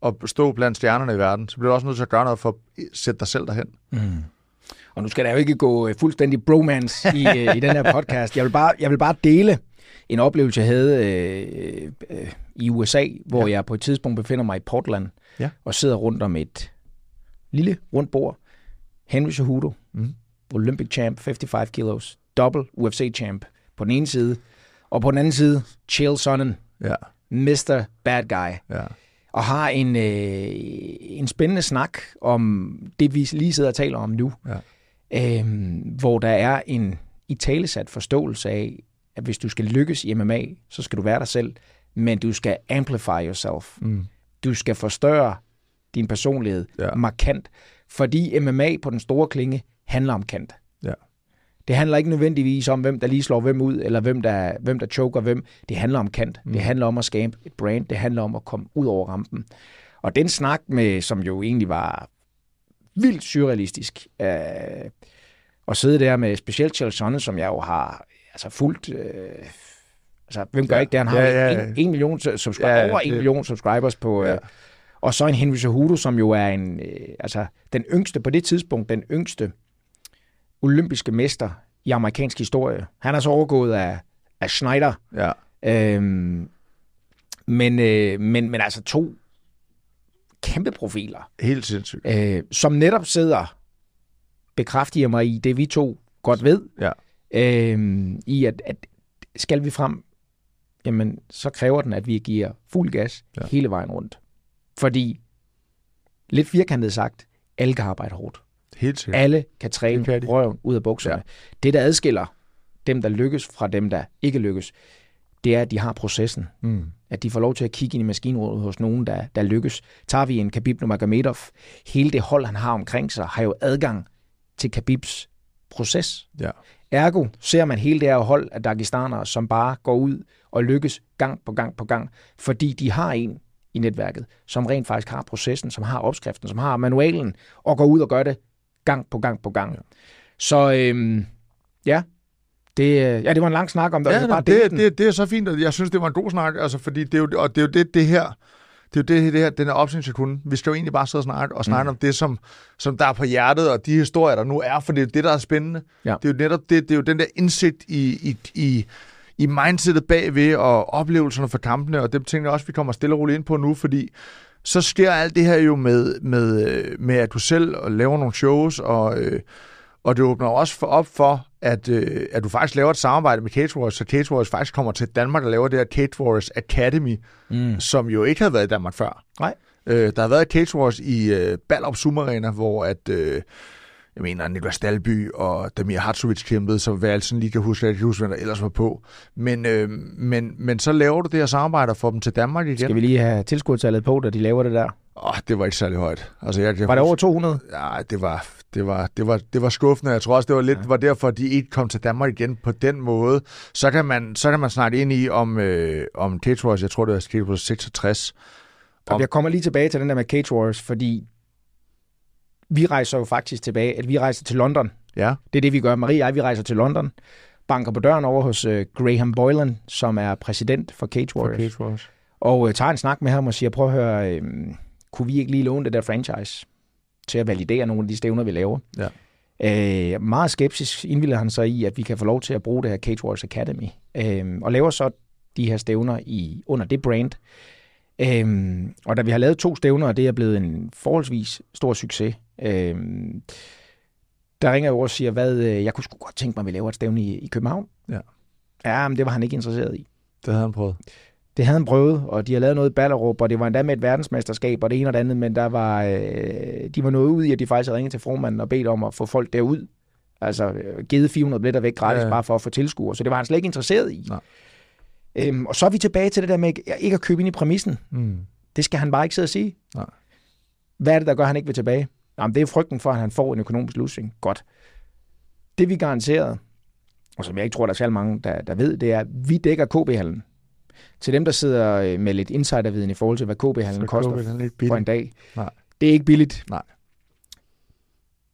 og stå blandt stjernerne i verden, så bliver du også nødt til at gøre noget for at sætte dig selv derhen. Mm. Og nu skal der jo ikke gå øh, fuldstændig bromance i, øh, i den her podcast. Jeg vil, bare, jeg vil bare dele en oplevelse, jeg havde øh, øh, i USA, hvor ja. jeg på et tidspunkt befinder mig i Portland Ja. og sidder rundt om et lille rundt bord. Henry Cejudo, Mm. Olympic champ, 55 kilos, double UFC champ på den ene side, og på den anden side, Chael Sonnen, Ja, Mr. Bad Guy, ja. og har en, øh, en spændende snak om det, vi lige sidder og taler om nu, Ja. øhm, hvor der er en i talesat forståelse af, at hvis du skal lykkes i MMA, så skal du være dig selv, men du skal amplify yourself. Mm. Du skal forstørre din personlighed Ja. markant, fordi MMA på den store klinge handler om kant. Ja. Det handler ikke nødvendigvis om, hvem der lige slår hvem ud, eller hvem der, hvem der choker hvem. Det handler om kant. Mm. Det handler om at skabe et brand. Det handler om at komme ud over rampen. Og den snak med, som jo egentlig var vildt surrealistisk, øh, at sidde der med specielt Charles Sonne, som jeg jo har altså fuldt... Øh, altså, hvem gør Ja. ikke det? Han har Ja, ja. En, en million subscribers, Ja, ja, over en det- million subscribers på... Øh, Ja. og så en Henry Cejudo, som jo er en, øh, altså, den yngste, på det tidspunkt, den yngste olympiske mester i amerikansk historie. Han er så overgået af, af Schneider. Ja. Øhm, men, øh, men, men altså to kæmpe profiler, Helt sindssygt. øh, som netop sidder, bekræftiger mig i det, vi to godt ved, Ja. Øh, i at, at skal vi frem, jamen så kræver den, at vi giver fuld gas Ja. hele vejen rundt. Fordi, lidt firkantet sagt, alle kan arbejde hårdt. Helt sikkert. Alle kan træne kan de. røven ud af bukserne. Ja. Det, der adskiller dem, der lykkes, fra dem, der ikke lykkes, det er, at de har processen. Mm. At de får lov til at kigge ind i maskinrummet hos nogen, der, der lykkes. Tager vi en Khabib Nurmagomedov, hele det hold, han har omkring sig, har jo adgang til Khabibs proces. Ja. Ergo ser man hele det her hold af dagestanere, som bare går ud og lykkes gang på gang på gang, fordi de har en i netværket, som rent faktisk har processen, som har opskriften, som har manualen, og går ud og gør det gang på gang på gang. Ja. Så øhm, ja, det, ja, det var en lang snak om det. Ja, vil bare det, det, det, det er så fint, og jeg synes, det var en god snak, altså, fordi det er jo, og det er jo det, det her, det er jo det, det her, den her opsynssekunde. Vi skal jo egentlig bare sidde og snakke, og snakke mm. om det, som, som der er på hjertet, og de historier, der nu er, for det er det, der er spændende. Ja. Det er jo netop det, det er jo den der indsigt i, i, i, i mindsetet bagved, og oplevelserne for kampene, og det tænker jeg også, vi kommer stille og roligt ind på nu, fordi så sker alt det her jo med, med, øh, med at du selv laver nogle shows, og, øh, og det åbner også for, op for, at, øh, at du faktisk laver et samarbejde med Cage Warriors, så Cage Warriors faktisk kommer til Danmark og laver det her Cage Warriors Academy, Mm. som jo ikke havde været i Danmark før. Nej. Øh, der har været et Cage Wars i øh, Ballerup Sumarena, hvor at, øh, jeg mener, Niklas Dalby og Damir Hatsovic kæmpede, så hvad jeg sådan lige kan huske, at jeg kan huske, hvad der ellers var på. Men, øh, men, men så laver du det her samarbejde og får dem til Danmark igen. Skal vi lige have tilskudtallet på, da de laver det der? Åh, det var ikke særlig højt. Altså, jeg, jeg Var det over 200? Ja, det var, det var, det var, det var skuffende. Jeg tror også, det var lidt ja. var derfor, at de ikke kom til Danmark igen på den måde. Så kan man, så kan man snakke ind i om, øh, om Cage Wars, jeg tror, det var sket på 66. Og Om- jeg kommer lige tilbage til den der med Cage Wars, fordi vi rejser jo faktisk tilbage, at vi rejser til London. Ja, Det er det, vi gør. Marie og jeg, vi rejser til London, banker på døren over hos uh, Graham Boylan, som er præsident for Cage for Warriors, Cage Wars. og uh, tager en snak med ham og siger, prøv at høre, øh, kunne vi ikke lige låne det der franchise til at validere nogle af de stævner, vi laver? Ja. Øh, meget skeptisk indvilder han så i, at vi kan få lov til at bruge det her Cage Warriors Academy, øh, og laver så de her stævner i, under det brand. Øhm, og da vi har lavet to stævner, og det er blevet en forholdsvis stor succes, øhm, der ringer jeg over og siger, hvad, øh, jeg kunne sgu godt tænke mig, at vi laver et stævne i, i København. Ja. Ja, men det var han ikke interesseret i. Det havde han prøvet. Det havde han prøvet, og de har lavet noget i Ballerup, og det var endda med et verdensmesterskab, og det ene og det andet, men der var, øh, de var nået ud i, at de faktisk havde ringet til formanden og bedt om at få folk derud. Altså øh, givet 400 billetter væk gratis, Ja, bare for at få tilskuer. Så det var han slet ikke interesseret i. Nej. Øhm, og så er vi tilbage til det der med ikke- at købe ind i præmissen. Mm. Det skal han bare ikke sidde og sige. Nej. Hvad er det, der gør, at han ikke vil tilbage? Jamen, det er frygten for, at han får en økonomisk losing. Godt. Det vi garanteret, og som jeg ikke tror, der er særlig mange, der, der ved, det er, at vi dækker KB-hallen. Til dem, der sidder øh, med lidt insiderviden i forhold til, hvad KB-hallen koster KB, for en dag. Nej. Det er ikke billigt. Nej.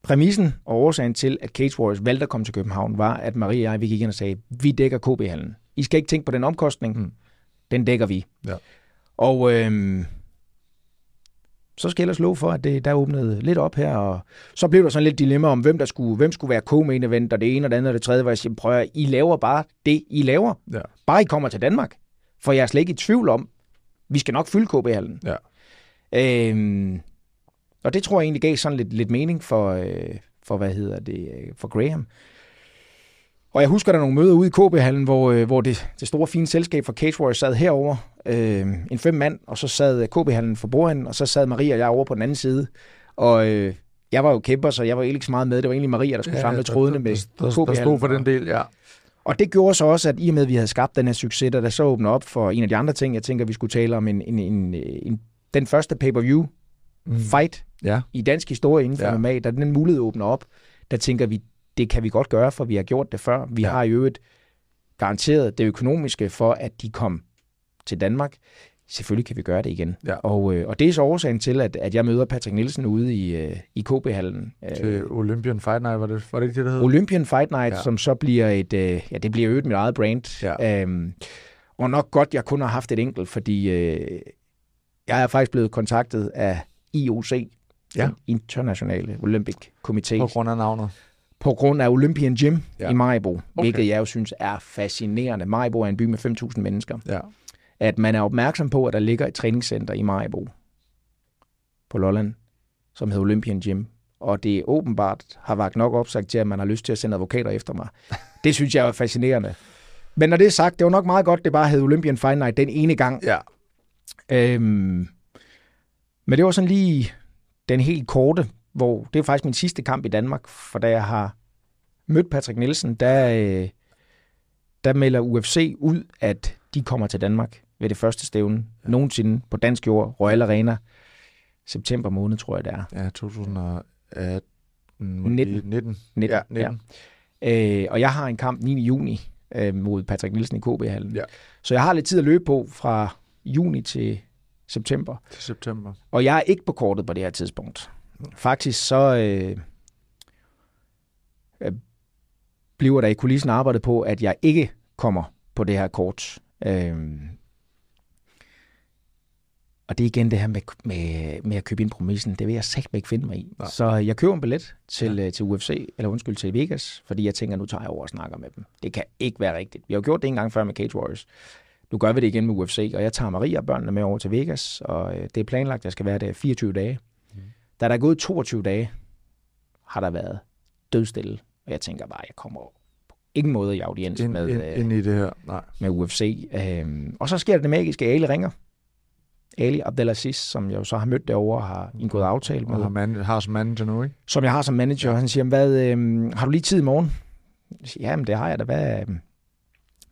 Præmissen og årsagen til, at Cage Warriors valgte at komme til København, var, at Marie og jeg, vi gik ind og sagde, vi dækker KB-hallen. I skal ikke tænke på den omkostning. Mm. Den dækker vi. Ja. Og øhm, så skal jeg ellers love for, at det, der åbnede lidt op her, og så blev der sådan lidt dilemma om, hvem der skulle, hvem skulle være co-main event, og det ene og det andet og det tredje, hvor jeg siger, prøv at, I laver bare det, I laver. Ja. Bare I kommer til Danmark. For jeg er slet ikke i tvivl om, vi skal nok fylde KB-hallen. Ja. Øhm, og det tror jeg egentlig gav sådan lidt, lidt mening for, øh, for, hvad hedder det, øh, for Graham. Og jeg husker, der er nogle møder ude i KB-hallen, hvor, øh, hvor det, det store fine selskab for Cage Warriors sad herover øh, en fem mand, og så sad KB-hallen for bordenden, og så sad Maria og jeg over på den anden side. Og øh, jeg var jo kæmper, så jeg var ikke så meget med. Det var egentlig Maria, der skulle ja, samle trådene med der, der, der KB-hallen. stod for den del, ja. Og det gjorde så også, at i og med, at vi havde skabt den her succes, der, så åbner op for en af de andre ting, jeg tænker, vi skulle tale om, en, en, en, en, den første pay-per-view Mm. fight Ja. i dansk historie inden for Ja. MMA, da den mulighed åbner op, der tænker vi, det kan vi godt gøre, for vi har gjort det før. Vi Ja. har jo øvrigt garanteret det økonomiske for, at de kom til Danmark. Selvfølgelig kan vi gøre det igen. Ja. Og, øh, og det er så årsagen til, at, at jeg møder Patrick Nielsen ude i, øh, i KB-hallen. Øh, Til Olympian Fight Night, var det, var det ikke det, der hed? Olympian Fight Night, Ja. som så bliver et, øh, ja, det bliver øget mit eget brand. Ja. Øhm, og nok godt, jeg kun har haft et enkelt, fordi øh, jeg er faktisk blevet kontaktet af IOC, Ja. den internationale Olympic Committee, På grund af navnet. på grund af Olympian Gym Ja. i Maribo, Okay. hvilket jeg jo synes er fascinerende. Maribo er en by med 5.000 mennesker. Ja. At man er opmærksom på, at der ligger et træningscenter i Maribo på Lolland, som hedder Olympian Gym. Og det åbenbart har vagt nok opsagt til, at man har lyst til at sende advokater efter mig. Det synes jeg er fascinerende. Men når det er sagt, det var nok meget godt, det bare hed Olympian Fight Night den ene gang. Ja. Øhm, men det var sådan lige den helt korte, hvor det er faktisk min sidste kamp i Danmark, for da jeg har mødt Patrick Nielsen, der, øh, der melder UFC ud, at de kommer til Danmark ved det første stævne ja. nogensinde på dansk jord, Royal Arena, september måned, tror jeg det er. Ja, 2018. 19. 19. 19, Ja, 19. Ja. Øh, og jeg har en kamp 9. juni øh, mod Patrick Nielsen i KB-hallen. Ja. Så jeg har lidt tid at løbe på fra juni til september. Til september. Og jeg er ikke på kortet på det her tidspunkt. Faktisk så øh, øh, bliver der i kulissen arbejdet på, at jeg ikke kommer på det her kort. Øh, og det er igen det her med, med, med at købe ind præmissen. Det vil jeg sagt ikke finde mig i. Nej. Så jeg køber en billet til, ja. til UFC, eller undskyld, til Vegas, fordi jeg tænker, nu tager jeg over og snakker med dem. Det kan ikke være rigtigt. Vi har jo gjort det en gang før med Cage Warriors. Nu gør vi det igen med UFC, og jeg tager Maria og børnene med over til Vegas, og øh, det er planlagt, at jeg skal være der 24 dage. Mm. Da der er gået 22 dage, har der været dødstille, og jeg tænker bare, jeg kommer på ingen måde i audiens Ind, med, ind, øh, ind i det her. Nej. med UFC. Øhm, og så sker det det magiske, Ali ringer. Ali Abdelaziz, som jeg jo så har mødt derovre, og har indgået aftale Og med, man, har som manager nu, ikke? som jeg har som manager. Ja. Han siger, hvad, øhm, har du lige tid i morgen? Jeg siger, Jamen, det har jeg da. Hvad, øhm?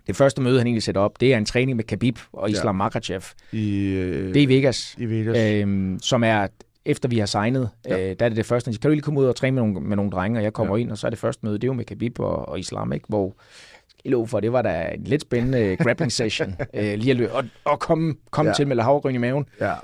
Det første møde, han egentlig sætter op, det er en træning med Khabib og Islam ja. Makhachev. I, øh, Det er i Vegas, i Vegas. øhm, som er, efter vi har signet, Ja. øh, der er det det første. Han siger, kan du lige komme ud og træne med nogle, med nogle drenge? Og jeg kommer Ja. ind, og så er det første møde, det er jo med Khabib og, og Islam, ikke? hvor lov for, det var da en lidt spændende grappling session, øh, lige at løbe, og, og komme, komme Ja. til med havregryn i maven. ja.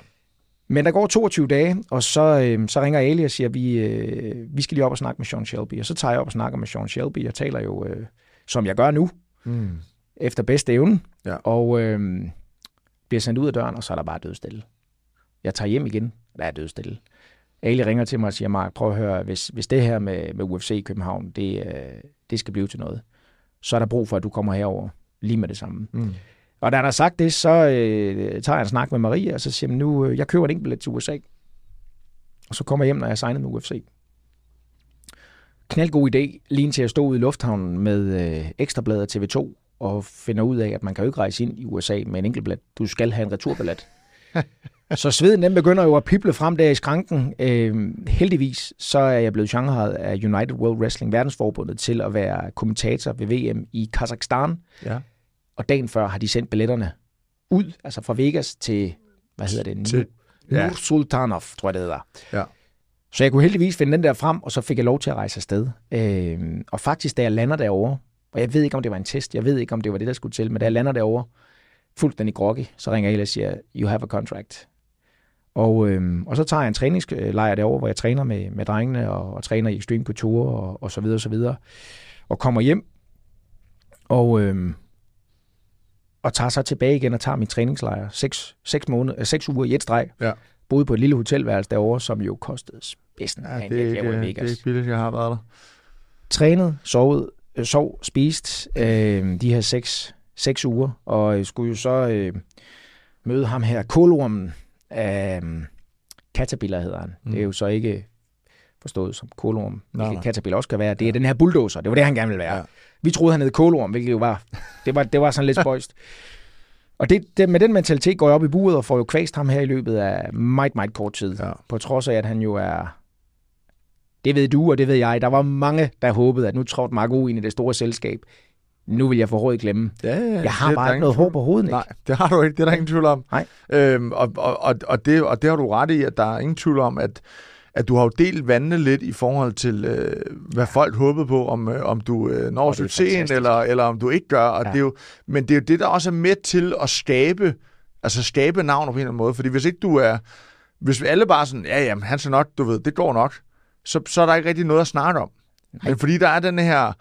Men der går 22 dage, og så, øh, så ringer Ali og siger, vi, øh, vi skal lige op og snakke med Sean Shelby. Og så tager jeg op og snakker med Sean Shelby. Jeg taler jo, øh, som jeg gør nu, Mm. efter bedste evne. Ja. Og øh, bliver sendt ud af døren, og så er der bare dødstille. Jeg tager hjem igen, og der er dødstille. Ali ringer til mig og siger, Mark, prøv at høre, hvis, hvis det her med, med UFC i København, det, øh, det skal blive til noget, så er der brug for, at du kommer herover lige med det samme. Mm. Og da han har sagt det, så øh, tager jeg en snak med Maria, og så siger jeg, nu, øh, jeg køber en enkelt til USA. Og så kommer jeg hjem, når jeg er signet med UFC. Knaldgod idé, lige til at stå ude i lufthavnen med øh, ekstrabladet af TV2, og finder ud af, at man kan jo ikke rejse ind i USA med en enkelt billet. Du skal have en returbillet. så sveden den begynder jo at pible frem der i skranken. Øh, heldigvis så er jeg blevet shanghajet af United World Wrestling Verdensforbundet til at være kommentator ved VM i Kazakhstan. Ja. Og dagen før har de sendt billetterne ud, altså fra Vegas til, hvad hedder det? Til- ja. Nur Sultanov, tror jeg det hedder. Ja. Så jeg kunne heldigvis finde den der frem, og så fik jeg lov til at rejse afsted. Øhm, og faktisk, da jeg lander derovre, Og jeg ved ikke, om det var en test. Jeg ved ikke, om det var det, der skulle til. Men da jeg lander derovre, fuldstændig groggy, så ringer jeg og siger, you have a contract. Og, øhm, og så tager jeg en træningslejr derovre, hvor jeg træner med, med drengene og, og træner i Extreme Couture og, og så videre og så videre. Og kommer hjem og, øhm, og tager så tilbage igen og tager min træningslejr. Seks, seks, måneder, seks uger i et streg. Ja. Boede på et lille hotelværelse derovre, som jo kostede spidsen. Ja, det, er ikke, det er ikke billigt, jeg har været der. trænet, sovet, øh, sov, spist øh, de her seks, seks uger, og øh, skulle jo så øh, møde ham her, kolormen øh, Caterpillar hedder han. Mm. Det er jo så ikke forstået som kolorm, hvilket nej. Caterpillar også kan være. Det er den her bulldozer, det var det, han gerne ville være. Ja. Ja. Vi troede, han hed kolorm, hvilket jo var, det var, det var sådan lidt spøjst. Og det, det, med den mentalitet går jeg op i buret og får jo kvæst ham her i løbet af meget, meget kort tid. Ja. På trods af, at han jo er... Det ved du, og det ved jeg. Der var mange, der håbede, at nu trådte Marco ind i det store selskab. Nu vil jeg råd glemme. Ja, ja, Jeg har bare ikke noget hår på hovedet, ikke? Nej, det har du ikke. Det er der ingen tvivl om. Nej. Øhm, og, og, og, det, og det har du ret i, at der er ingen tvivl om, at, at du har jo delt vandene lidt i forhold til, øh, hvad folk håbede på, om, øh, om du øh, når succesen, eller, eller om du ikke gør. Og Ja. det er jo, men det er jo det, der også er med til at skabe, altså skabe navn på en eller anden måde. Fordi hvis ikke du er, hvis alle bare sådan, ja, jamen, han skal nok, du ved, det går nok, så, så er der ikke rigtig noget at snakke om. Nej. Men fordi der er den her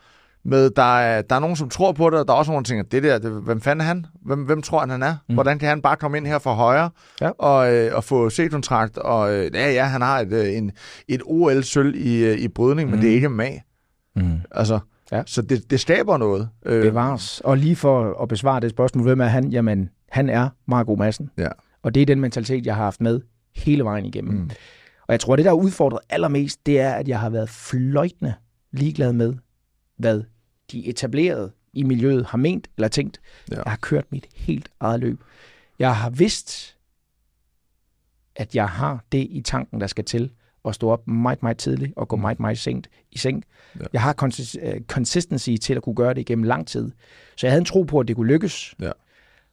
med, der er, der er nogen, som tror på det, og der er også nogen, der tænker, det der, det, hvem fanden er han? Hvem, hvem tror han, han er? Mm. Mm. Hvordan kan han bare komme ind her fra højre Ja. og, øh, og få C-kontrakt? Og øh, ja, ja, han har et, øh, en, et OL-sølv i, øh, i brydning, mm. men Mm. det er ikke MMA. Mm. Altså, Ja. Så det, det skaber noget. Øh, Bevares. Og lige for at besvare det spørgsmål, hvem er han? Jamen, han er Marco Madsen. Ja. Og det er den mentalitet, jeg har haft med hele vejen igennem. Mm. Og jeg tror, det der er udfordret allermest, det er, at jeg har været fløjtende ligeglad med, hvad de etablerede i miljøet har ment eller tænkt. Ja. Jeg har kørt mit helt eget løb. Jeg har vidst, at jeg har det i tanken, der skal til at stå op meget, meget tidligt og gå meget, meget sent i seng. Ja. Jeg har øh, consistency til at kunne gøre det igennem lang tid. Så jeg havde en tro på, at det kunne lykkes. Ja.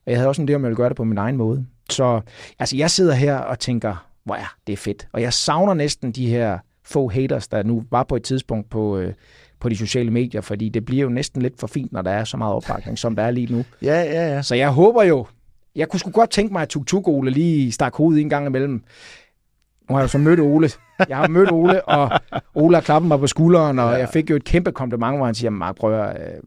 Og jeg havde også en idé om, at jeg ville gøre det på min egen måde. Så altså, jeg sidder her og tænker, hvor er det fedt. Og jeg savner næsten de her få haters, der nu var på et tidspunkt på, øh, på de sociale medier, fordi det bliver jo næsten lidt for fint, når der er så meget opbakning, som der er lige nu. Ja, ja, ja. Så jeg håber jo, jeg kunne sgu godt tænke mig, at Tuk Tuk Ole lige stak hovedet en gang imellem. Nu har jeg jo så mødt Ole. Jeg har mødt Ole, og Ole har klappet mig på skulderen, og Ja. jeg fik jo et kæmpe kompliment, hvor han siger, Mark, prøv at, øh,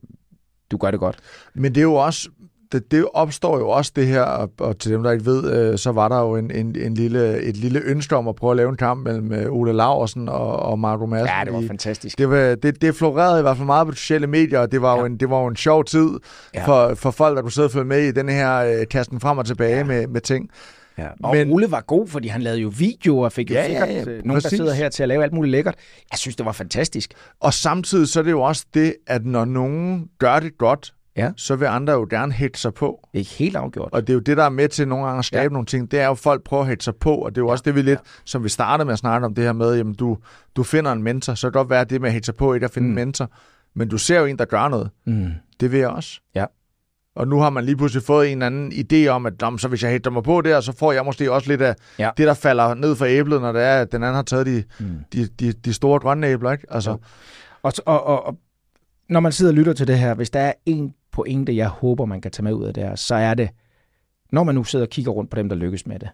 du gør det godt. Men det er jo også, det, det opstår jo også det her, og, og til dem, der ikke ved, øh, så var der jo en, en, en lille, et lille ønske om at prøve at lave en kamp mellem øh, Ole Laursen og, og Marco Madsen. Ja, det var fantastisk. det, var, det, det florerede i hvert fald meget på sociale medier, og det var, ja. jo, en, det var jo en sjov tid ja. For, for folk, der kunne sidde og følge med i den her øh, kasten frem og tilbage ja. Med, med ting. Ja. Og Men-. Ole var god, fordi han lavede jo videoer, og fik jo Ja, sikkert ja, ja, ja, nogen, præcis. der sidder her til at lave alt muligt lækkert. Jeg synes, det var fantastisk. Og samtidig så er det jo også det, at når nogen gør det godt, Ja. så vil andre jo gerne hætte sig på. Det er helt afgjort. Og det er jo det, der er med til nogle gange at skabe ja. Nogle ting. Det er jo, at folk prøver at hætte sig på, og det er jo ja. også det, vi lidt, ja. som vi startede med at snakke om, det her med, jamen du, du finder en mentor, så kan det godt være, det med at hætte sig på, ikke at finde mm. En mentor. Men du ser jo en, der gør noget. Mm. Det vil jeg også. Ja. Og nu har man lige pludselig fået en eller anden idé om, at "Nå, så hvis jeg hætter mig på der, så får jeg måske også lidt af Ja. det, der falder ned fra æblet, når det er, at den anden har taget de, Mm. de, de, de store grønne æbler. Ikke? Altså. Og, og, og, og når man sidder og lytter til det her, hvis der er en pointe, jeg håber, man kan tage med ud af det her, så er det, når man nu sidder og kigger rundt på dem, der lykkes med det,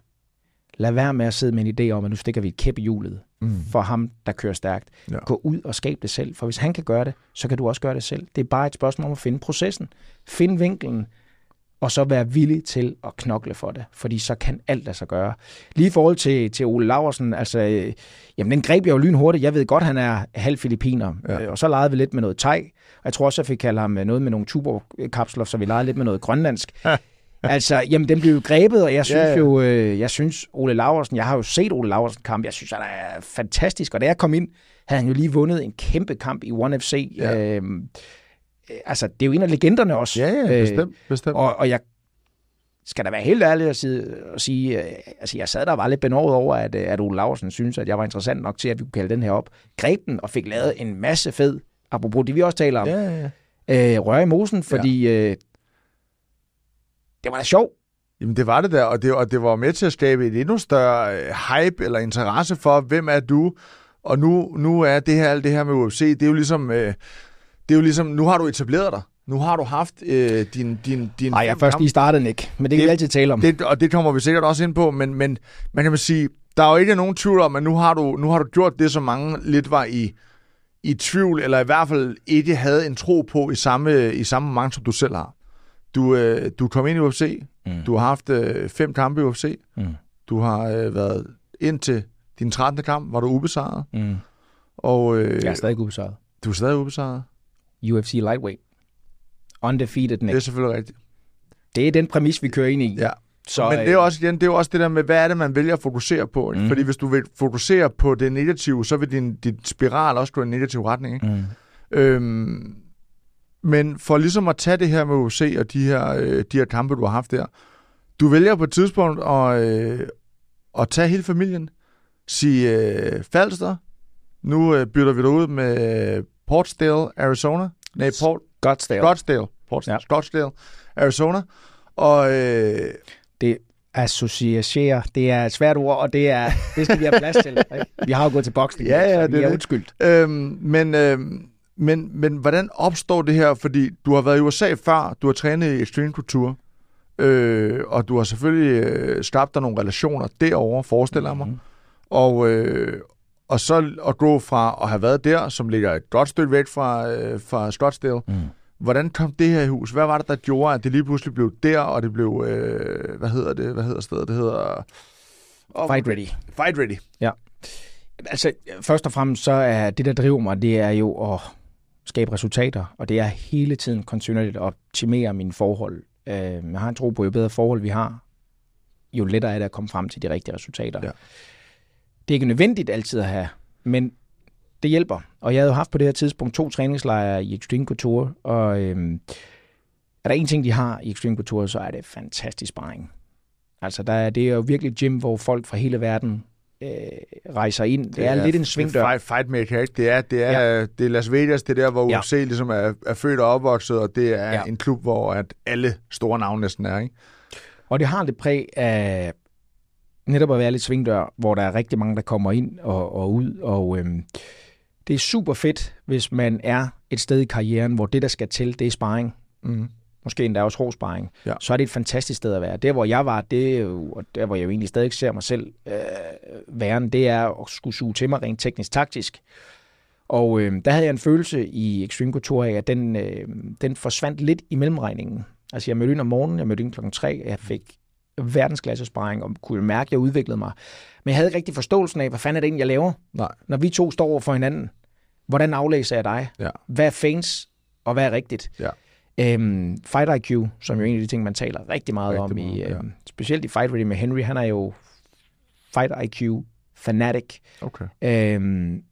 lad være med at sidde med en idé om, at nu stikker vi et kæp i hjulet mm. for ham, der kører stærkt. Ja. Gå ud og skab det selv, for hvis han kan gøre det, så kan du også gøre det selv. Det er bare et spørgsmål om at finde processen, finde vinkelen, og så være villig til at knokle for det, fordi så kan alt lade sig gøre. Lige i forhold til, til Ole Laversen, altså, øh, jamen den greb jeg jo lynhurtigt. Jeg ved godt, han er halv filipiner, Ja. øh, og så legede vi lidt med noget thai, og jeg tror også, jeg fik kaldt ham øh, noget med nogle tuborg-kapsler, så vi legede lidt med noget grønlandsk. altså, jamen den blev jo grebet, og jeg synes Ja, ja. jo, øh, jeg synes Ole Laversen, jeg har jo set Ole Laversen kamp, jeg synes, han er fantastisk, og da jeg kom ind, havde han jo lige vundet en kæmpe kamp i ONE FC. Ja. Ja. Øh, altså, det er jo en af legenderne også. Ja, ja, Øh, bestemt. bestemt. og, og jeg skal da være helt ærlig at sige, at sige øh, altså jeg sad der og var lidt benovet over, at, øh, at Ole Laursen synes, at jeg var interessant nok til, at vi kunne kalde den her op. Greb den og fik lavet en masse fed, apropos det vi også taler om, ja, ja, ja. øh, rør i mosen, fordi ja. øh, det var da sjovt. Jamen det var det der, og det, og det var med til at skabe et endnu større øh, hype eller interesse for, hvem er du? Og nu, nu er det her, alt det her med UFC, det er jo ligesom, øh, det er jo ligesom, nu har du etableret dig. Nu har du haft øh, din, din, din Nej, jeg først lige startet, Nick. Men det kan Det- vi altid tale om. Det, og det kommer vi sikkert også ind på, men, men man kan man sige, der er jo ikke nogen tvivl om, at nu har du, nu har du gjort det, som mange lidt var i, i tvivl, eller i hvert fald ikke havde en tro på i samme, i samme moment, som du selv har. Du, øh, du kom ind i UFC, Mm. du har haft øh, fem kampe i UFC, Mm. du har øh, været indtil din 13. kamp, var du ubesejret, Mm. og øh, Jeg er stadig ubesejret. du er stadig ubesejret. UFC Lightweight. Undefeated, Det er Nick. selvfølgelig rigtigt. Det er den præmis, vi kører ind i. Ja. Så, Men det er jo også, igen, det er jo også det der med, hvad er det, man vælger at fokusere på? Mm. Mhm. Fordi hvis du vil fokusere på det negative, så vil din, din spiral også gå i en negativ retning. Ikke? Mm. Øhm, men for ligesom at tage det her med UFC og de her, øh, de her kampe, du har haft der, du vælger på et tidspunkt at, øh, at tage hele familien, sige øh, Falster, nu øh, bytter vi dig ud med øh, Portsdale, Arizona. Nej, Port, Scottsdale. Scottsdale. Port, Ja. Scottsdale, Arizona. Og øh, Associere, det er et svært ord, og det, er, det skal vi have plads til. Ikke? Vi har jo gået til boksning, Ja, ja, så det vi er det. undskyldt. Øhm, men, øhm, men, men hvordan opstår det her? Fordi du har været i USA før, du har trænet i Extreme Couture, øh, og du har selvfølgelig øh, skabt dig nogle relationer derovre, forestiller jeg mig. Mhm. Og, øh, og så at gå fra at have været der, som ligger et godt stykke væk fra, øh, fra Scottsdale. Mm. Hvordan kom det her i hus? Hvad var det, der gjorde, at det lige pludselig blev der, og det blev, øh, hvad hedder det, hvad hedder stedet? Det hedder... Oh, Fight ready. Fight Ready. Altså, først og fremmest så er det, der driver mig, det er jo at skabe resultater, og det er hele tiden kontinuerligt at optimere mine forhold. Øh, jeg har en tro på, jo bedre forhold vi har, jo lettere er det at komme frem til de rigtige resultater. Ja. Det er ikke nødvendigt altid at have, men det hjælper. Og jeg havde jo haft på det her tidspunkt to træningslejre i Extreme Couture, og øhm, er der en ting, de har i Extreme Couture, så er det fantastisk sparring. Altså, der er, det er jo virkelig et gym, hvor folk fra hele verden øh, rejser ind. Det, er, lidt en Det svingdør. er fight, fight maker, ikke? Det er, det er, ja. det er Las Vegas, det er der, hvor Ja. UFC ligesom er, er født og opvokset, og det er Ja. en klub, hvor at alle store navne næsten er, ikke? Og det har det præg af netop at være lidt svingdør, hvor der er rigtig mange, der kommer ind og, og ud. Og øhm, det er super fedt, hvis man er et sted i karrieren, hvor det, der skal til, det er sparring. Mm. Måske endda også hård sparring. Ja. Så er det et fantastisk sted at være. Der, hvor jeg var, det er jo, og der, hvor jeg jo egentlig stadig ser mig selv øh, væren, det er at skulle suge til mig rent teknisk-taktisk. Og øh, der havde jeg en følelse i Extreme Couture af, at den, øh, den forsvandt lidt i mellemregningen. Altså jeg mødte ind om morgenen, jeg mødte ind klokken 3, jeg fik verdensklasse sparring, og kunne mærke, at jeg udviklede mig. Men jeg havde ikke rigtig forståelsen af, hvad fanden er det egentlig, jeg laver? Nej. Når vi to står over for hinanden, hvordan aflæser jeg dig? Ja. Hvad er fans, og hvad er rigtigt? Ja. Øhm, Fight IQ, som jo er en af de ting, man taler rigtig meget Rigtig om, i, meget, ja. øhm, specielt i Fight Ready med Henry, han er jo Fight IQ fanatic. Okay. Øhm,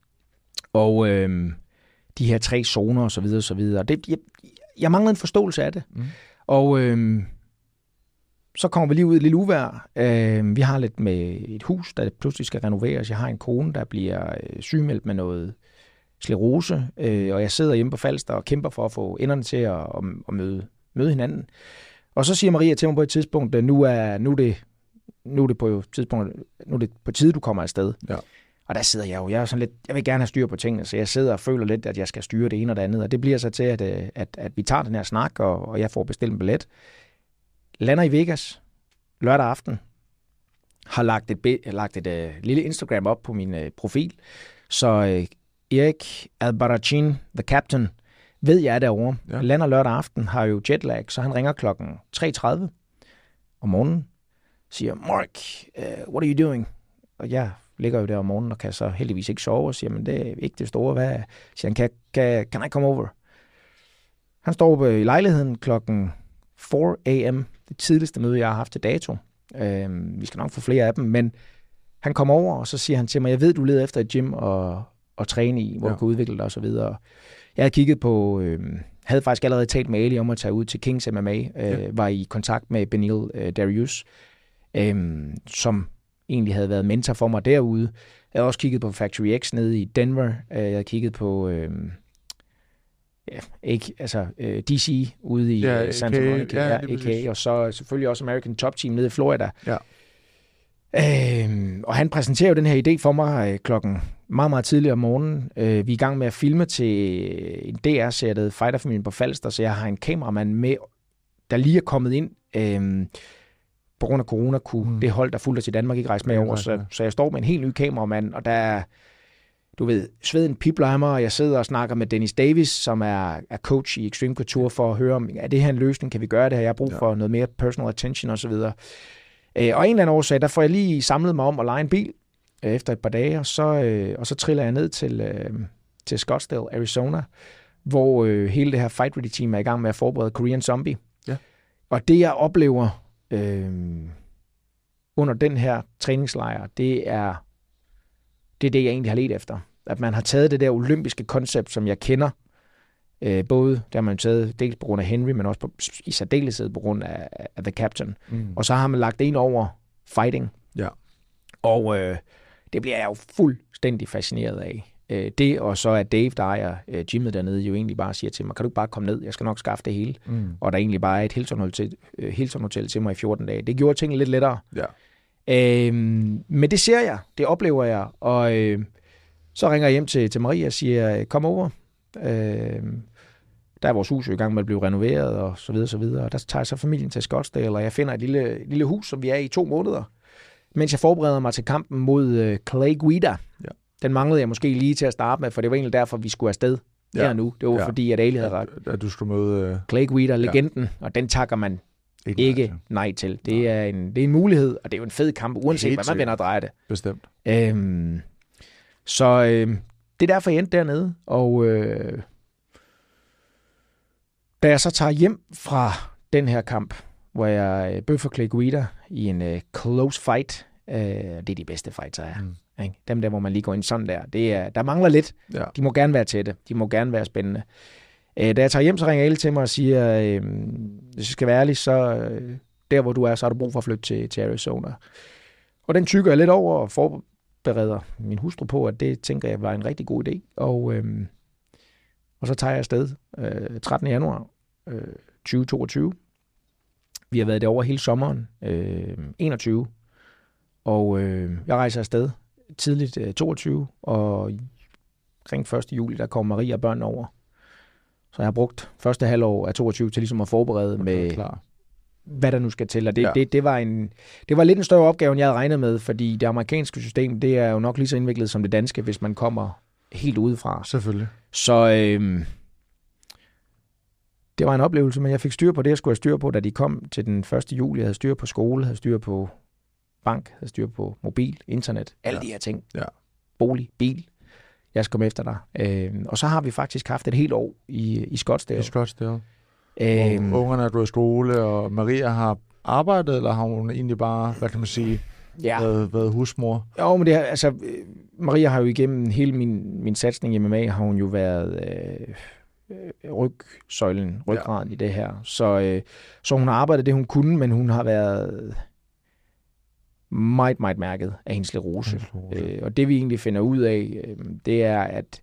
og øhm, de her tre zoner og så videre og så videre. Det, jeg, jeg manglede en forståelse af det. Mm. Og øhm, så kommer vi lige ud i lille uvær. Øhm, vi har lidt med et hus, der pludselig skal renoveres. Jeg har en kone, der bliver øh, sygemeldt med noget sklerose, øh, og jeg sidder hjemme på Falster og kæmper for at få enderne til at, at, at møde, møde hinanden. Og så siger Maria til mig på et tidspunkt, at nu er, nu er det nu er det på tidspunkt, nu er det på tide, du kommer afsted. Ja. Og der sidder jeg jo, jeg er sådan lidt, jeg vil gerne have styr på tingene, så jeg sidder og føler lidt, at jeg skal styre det ene og det andet, og det bliver så til, at, øh, at, at vi tager den her snak, og, og jeg får bestilt en billet. Lander i Vegas lørdag aften, har lagt et, lagt et uh, lille Instagram op på min uh, profil, så uh, Erik Albarracin, the captain, ved jeg er derovre. Ja. Lander lørdag aften, har jo jetlag, så han ringer klokken 3.30 om morgenen, siger, Mark, uh, what are you doing? Og jeg ligger jo der om morgenen og kan så heldigvis ikke sove, og siger, men det er ikke det store. Hvad? Siger han, kan, kan, can I come over? Han står oppe i lejligheden klokken 4 a.m. Det tidligste møde, jeg har haft til dato. Øhm, vi skal nok få flere af dem, men han kommer over, og så siger han til mig, jeg ved, du leder efter et gym og, og træne i, hvor Ja. du kan udvikle dig og så videre. Jeg havde kigget på, øh, havde faktisk allerede talt med Ali om at tage ud til Kings MMA, øh, Ja. ja. var i kontakt med Benil øh, Darius, øh, som egentlig havde været mentor for mig derude. Jeg havde også kigget på Factory X nede i Denver. Øh, Jeg havde kigget på øh, ja, ikke, altså, øh, DC ude i Ja, ja, Santa Monica, ja, ja. AK, og så selvfølgelig også American Top Team nede i Florida. Ja. Øhm, og han præsenterer jo den her idé for mig øh, klokken meget, meget tidligt om morgenen. Øh, vi er i gang med at filme til en DR-serie, der Fighterfamilien på Falster, så jeg har en kameramand med, der lige er kommet ind. Øh, på grund af corona kunne mm. det hold, der fulgte i Danmark, ikke rejse med over. Så, så jeg står med en helt ny kameramand, og der er, du ved, sveden pipler af mig, og jeg sidder og snakker med Dennis Davis, som er, er coach i Extreme Couture, for at høre, om er det her en løsning, kan vi gøre det her? Jeg har brug for ja. noget mere personal attention osv. Øh, og en eller anden årsag, der får jeg lige samlet mig om at lege en bil øh, efter et par dage, og så, øh, og så triller jeg ned til, øh, til Scottsdale, Arizona, hvor øh, hele det her Fight Ready team er i gang med at forberede Korean Zombie. Ja. Og det, jeg oplever øh, under den her træningslejr, det er, det er det, jeg egentlig har let efter. At man har taget det der olympiske koncept, som jeg kender, øh, både det har man taget dels på grund af Henry, men også på, i særdeleshed på grund af, af The Captain. Mm. Og så har man lagt ind over fighting. Ja. Og øh, det bliver jeg jo fuldstændig fascineret af. Øh, det, og så at Dave, der ejer øh, gymmet dernede, jo egentlig bare siger til mig, kan du ikke bare komme ned, jeg skal nok skaffe det hele. Mm. Og der egentlig bare er et Hilton Hotel, øh, Hilton Hotel til mig i 14 dage. Det gjorde tingene lidt lettere. Ja. Øh, men det ser jeg, det oplever jeg, og øh, så ringer jeg hjem til, til Maria og siger, kom over. Øh, der er vores hus jo i gang med at blive renoveret, og så videre, så videre. Og der tager jeg så familien til Scottsdale, og jeg finder et lille, lille hus, som vi er i to måneder, mens jeg forbereder mig til kampen mod øh, Clay Guida. Ja. Den manglede jeg måske lige til at starte med, for det var egentlig derfor, vi skulle afsted ja. her nu. Det var ja. fordi, at Ali havde ret. At du skulle møde... Uh... Clay Guida, legenden, ja. og den takker man ikke, ikke nej, til. nej til. Det, nej. Er en, det er en mulighed, og det er jo en fed kamp, uanset Helt hvad man vender og drejer det. Bestemt. Øhm, så øh, det er derfor, jeg endte dernede, og øh, da jeg så tager hjem fra den her kamp, hvor jeg øh, bøffer Clay Guida i en øh, close fight, øh, det er de bedste fights, der er. Mm. Ikke? Dem der, hvor man lige går ind sådan der. Det er, der mangler lidt. Ja. De må gerne være tætte. De må gerne være spændende. Øh, da jeg tager hjem, så ringer alle til mig og siger, øh, hvis jeg skal være ærlig, så øh, der, hvor du er, så har du brug for at flytte til, til Arizona. Og den tykker jeg lidt over og forbereder min hustru på, at det tænker jeg var en rigtig god idé. Og, øh, og så tager jeg afsted øh, 13. januar øh, 2022. Vi har været derovre hele sommeren, øh, 21. Og øh, jeg rejser afsted tidligt øh, 22, og omkring 1. juli, der kommer Maria og børn over. Så jeg har brugt første halvår af 22 til ligesom at forberede okay, med, klar. hvad der nu skal til. Og det, ja. det, det, var en, det var lidt en større opgave, end jeg havde regnet med, fordi det amerikanske system, det er jo nok lige så indviklet som det danske, hvis man kommer helt udefra. Selvfølgelig. Så øh, det var en oplevelse, men jeg fik styr på det, jeg skulle have styr på, da de kom til den 1. juli. Jeg havde styr på skole, havde styr på bank, havde styr på mobil, internet, alle ja. de her ting. Ja. Bolig, bil. Jeg skal komme efter dig. Øh, og så har vi faktisk haft et helt år i, i Scottsdale. I Scottsdale. Øh, og ungerne er gået i skole, og Maria har arbejdet, eller har hun egentlig bare, hvad kan man sige, ja. været, været husmor? Jo, men det er, altså, Maria har jo igennem hele min, min satsning i MMA, har hun jo været øh, rygsøjlen, ryggraden ja. i det her. Så, øh, så hun har arbejdet det, hun kunne, men hun har været meget, meget mærket af hendes lerose. Øh, og det vi egentlig finder ud af, øh, det er, at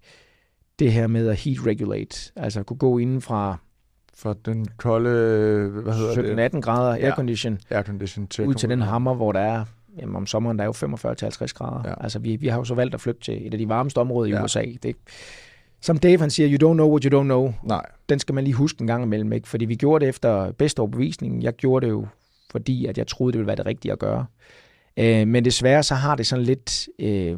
det her med at heat regulate, altså kunne gå inden fra fra den kolde, hvad hedder 17-18 grader ja. aircondition, aircondition til ud til den hammer, hvor der er, jamen om sommeren der er jo 45-50 grader. Ja. Altså vi, vi har jo så valgt at flytte til et af de varmeste områder i ja. USA. Det, som Dave han siger, you don't know what you don't know. Nej. Den skal man lige huske en gang imellem, ikke? Fordi vi gjorde det efter bedste overbevisning. Jeg gjorde det jo, fordi at jeg troede, det ville være det rigtige at gøre. Øh, men desværre så har det sådan lidt øh,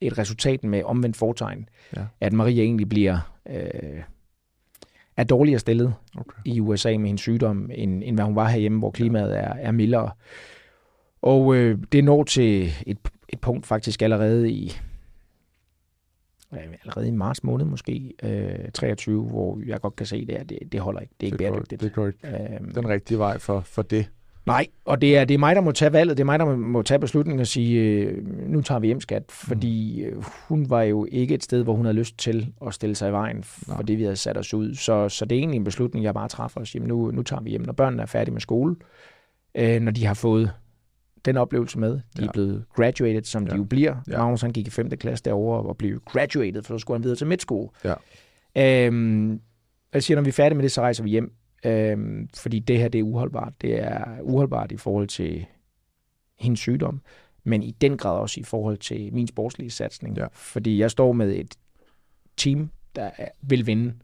et resultat med omvendt fortegn, ja. at Maria egentlig bliver øh, er dårligere stillet okay. i USA med hendes sygdom, end, end hvad hun var herhjemme, hvor klimaet er, er mildere. Og øh, det når til et, et punkt faktisk allerede i allerede i marts måned måske, øh, 23, hvor jeg godt kan se, at det, det holder ikke. Det er ikke det bæredygtigt. Det går ikke øhm, den rigtige vej for, for det. Nej, og det er, det er mig, der må tage valget. Det er mig, der må tage beslutningen og sige, øh, nu tager vi hjem skat. Fordi øh, hun var jo ikke et sted, hvor hun havde lyst til at stille sig i vejen for Nej. det, vi havde sat os ud. Så, så det er egentlig en beslutning, jeg bare træffer og siger, nu, nu tager vi hjem. Når børnene er færdige med skole, øh, når de har fået den oplevelse med. De ja. er blevet graduated, som ja. de jo bliver. Ja. Magnus han gik i 5. klasse derovre og blev graduated, for så skulle han videre til midtskole. Ja. Øhm, jeg siger, når vi er færdige med det, så rejser vi hjem. Øhm, fordi det her, det er uholdbart. Det er uholdbart i forhold til hendes sygdom. men i den grad også i forhold til min sportslige satsning. Ja. Fordi jeg står med et team, der er- vil vinde.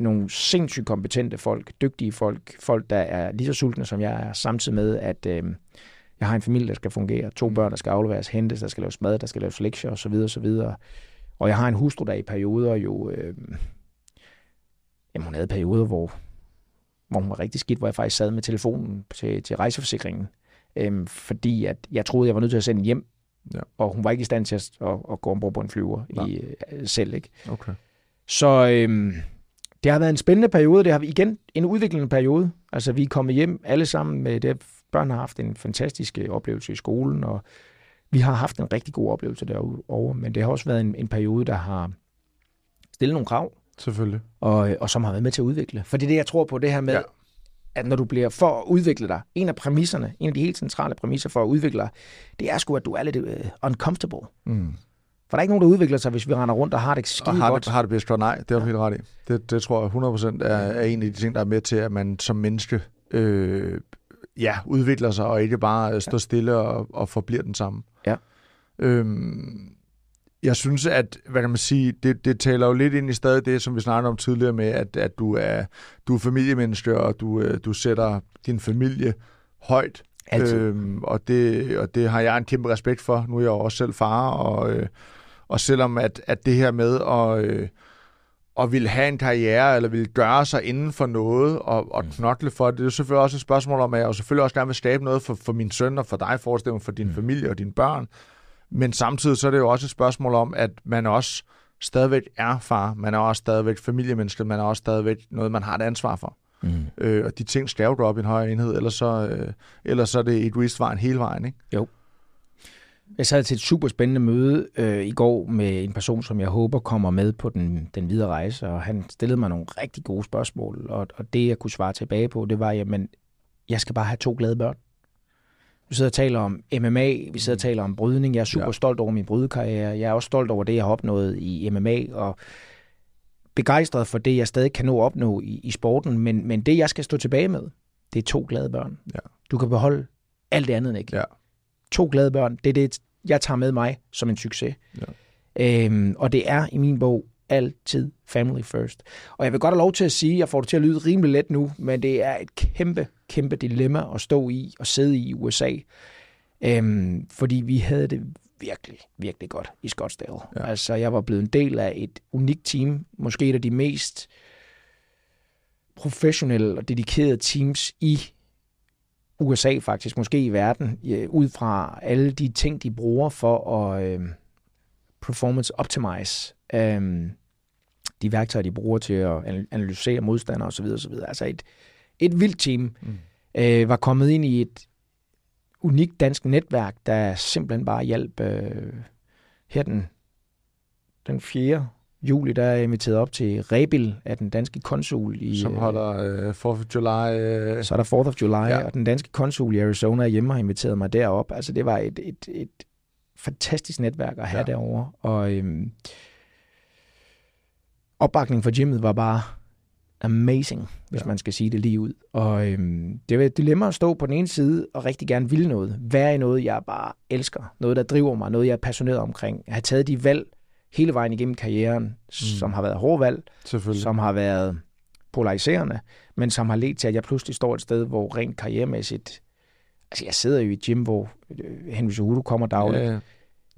Nogle sindssygt kompetente folk, dygtige folk, folk, der er lige så sultne som jeg er, samtidig med, at øh, jeg har en familie, der skal fungere, to børn, der skal afleveres, hentes, der skal laves mad, der skal laves lektier osv. osv. Og jeg har en hustru, der i perioder jo... Øh, jamen, hun havde perioder, hvor, hvor hun var rigtig skidt, hvor jeg faktisk sad med telefonen til, til rejseforsikringen, øhm, fordi at jeg troede, jeg var nødt til at sende hjem, Ja. og hun var ikke i stand til at, at, at gå ombord på en flyver Nej. i, øh, selv. Ikke? Okay. Så øhm, det har været en spændende periode. Det har igen en udviklende periode. Altså, vi er kommet hjem alle sammen med det. Børn har haft en fantastisk øh, oplevelse i skolen, og vi har haft en rigtig god oplevelse derovre. Men det har også været en, en periode, der har stillet nogle krav, Selvfølgelig. og, og som har været med til at udvikle. For det er det, jeg tror på, det her med, Ja. ja. at når du bliver for at udvikle dig, en af præmisserne, en af de helt centrale præmisser for at udvikle dig, det er sgu, at du er lidt uh, uncomfortable. Mm. For der er ikke nogen, der udvikler sig, hvis vi render rundt og har det Og skide har godt. det, har det bedst godt? Nej, det har du helt ret i. Det, det tror jeg 100% er, er en af de ting, der er med til, at man som menneske øh, ja, udvikler sig, og ikke bare øh, står stille og, og forbliver den samme. Ja. Øhm, jeg synes, at hvad kan man sige, det, det taler jo lidt ind i stadig det, som vi snakkede om tidligere med, at, at du er du er familiemenneske, og du, øh, du sætter din familie højt. Altid. Øhm, og, det, og det har jeg en kæmpe respekt for. Nu er jeg jo også selv far, og, øh, og selvom at, at det her med at, øh, at ville have en karriere, eller ville gøre sig inden for noget, og, og knokle for det, det er selvfølgelig også et spørgsmål om, at jeg jo selvfølgelig også gerne vil skabe noget for, for min søn og for dig, forestilling for din mm. familie og dine børn. Men samtidig så er det jo også et spørgsmål om, at man også stadigvæk er far, man er også stadigvæk familiemenneske, man er også stadigvæk noget, man har et ansvar for. Mm. Øh, og de ting skal jo gå op i en højere enhed, ellers så, øh, ellers så er det egoistvejen hele vejen, ikke? Jeg sad til et super spændende møde øh, i går med en person, som jeg håber kommer med på den, den videre rejse, og han stillede mig nogle rigtig gode spørgsmål, og, og det jeg kunne svare tilbage på, det var, jamen, jeg skal bare have to glade børn. Vi sidder og taler om MMA, vi sidder og taler om brydning. Jeg er super Ja. ja. stolt over min brydekarriere. Jeg er også stolt over det, jeg har opnået i MMA, og begejstret for det, jeg stadig kan nå at opnå i, i sporten. Men, men det, jeg skal stå tilbage med, det er to glade børn. Ja. Du kan beholde alt det andet, ikke? Ja. To glade børn, det er det, jeg tager med mig som en succes. Ja. Øhm, og det er i min bog altid family first. Og jeg vil godt have lov til at sige, jeg får det til at lyde rimelig let nu, men det er et kæmpe, kæmpe dilemma at stå i og sidde i USA. Øhm, fordi vi havde det virkelig, virkelig godt i Scottsdale. Ja. Altså, jeg var blevet en del af et unikt team. Måske et af de mest professionelle og dedikerede teams i USA faktisk, måske i verden, ud fra alle de ting, de bruger for at øh, performance optimize øh, de værktøjer, de bruger til at anal- analysere modstandere osv. osv. Altså et, et vildt team Mm. øh, var kommet ind i et unikt dansk netværk, der simpelthen bare hjalp øh, her den, den 4. juli, der er inviteret op til Rebil af den danske konsul i... Som øh, holder øh, 4th of July. Øh, så er der 4th of July, Ja. og den danske konsul i Arizona hjemme har inviteret mig derop. Altså det var et, et, et fantastisk netværk at have ja. derovre. Og øhm, opbakningen for gymmet var bare amazing, hvis Ja. ja. man skal sige det lige ud. Og øhm, det var et dilemma at stå på den ene side og rigtig gerne ville noget. Være i noget, jeg bare elsker. Noget, der driver mig. Noget, jeg er passioneret omkring. Have taget de valg hele vejen igennem karrieren, mm. som har været hårde valg, som har været polariserende, men som har ledt til, at jeg pludselig står et sted, hvor rent karrieremæssigt... Altså, jeg sidder jo i et gym, hvor øh, Henry Cejudo kommer dagligt. Ja,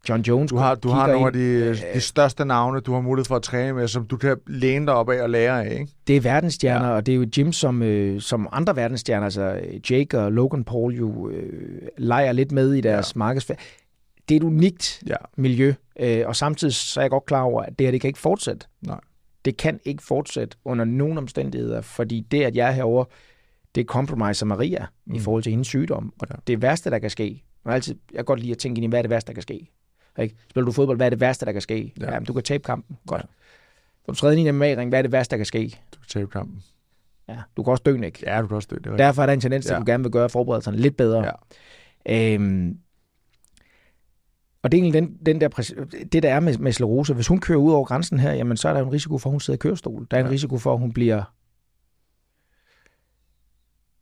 John Jones du har, du har nogle af de, de største navne, du har mulighed for at træne med, som du kan læne dig op af og lære af, ikke? Det er verdensstjerner, Ja. og det er jo gym, som, øh, som andre verdensstjerner, altså Jake og Logan Paul jo øh, leger lidt med i deres ja. markedsføring. Det er et unikt Ja. miljø, øh, og samtidig så er jeg godt klar over, at det her det kan ikke fortsætte. Nej. Det kan ikke fortsætte under nogen omstændigheder, fordi det, at jeg er herovre, det compromiser Maria mm. i forhold til hendes sygdom. Og ja. det værste, der kan ske, og altid, jeg kan godt lide at tænke ind i, hvad er det værste, der kan ske? Ikke? Spiller du fodbold, hvad er det værste, der kan ske? Ja. Ja. Jamen, du kan tabe kampen. Godt. Ja. Du træder ind i en MMA-ring, hvad er det værste, der kan ske? Du kan tabe kampen. Ja. Du kan også dø, ikke? Ja, du kan også dø. Det er. Derfor er der en tendens til, Ja. at du gerne vil gøre forberedelserne lidt bedre. Ja. Øhm, og det er egentlig den, den der, det, der er med, med sklerose. Hvis hun kører ud over grænsen her, jamen, så er der en risiko for, at hun sidder i kørestol. Der er en Ja. risiko for, at hun bliver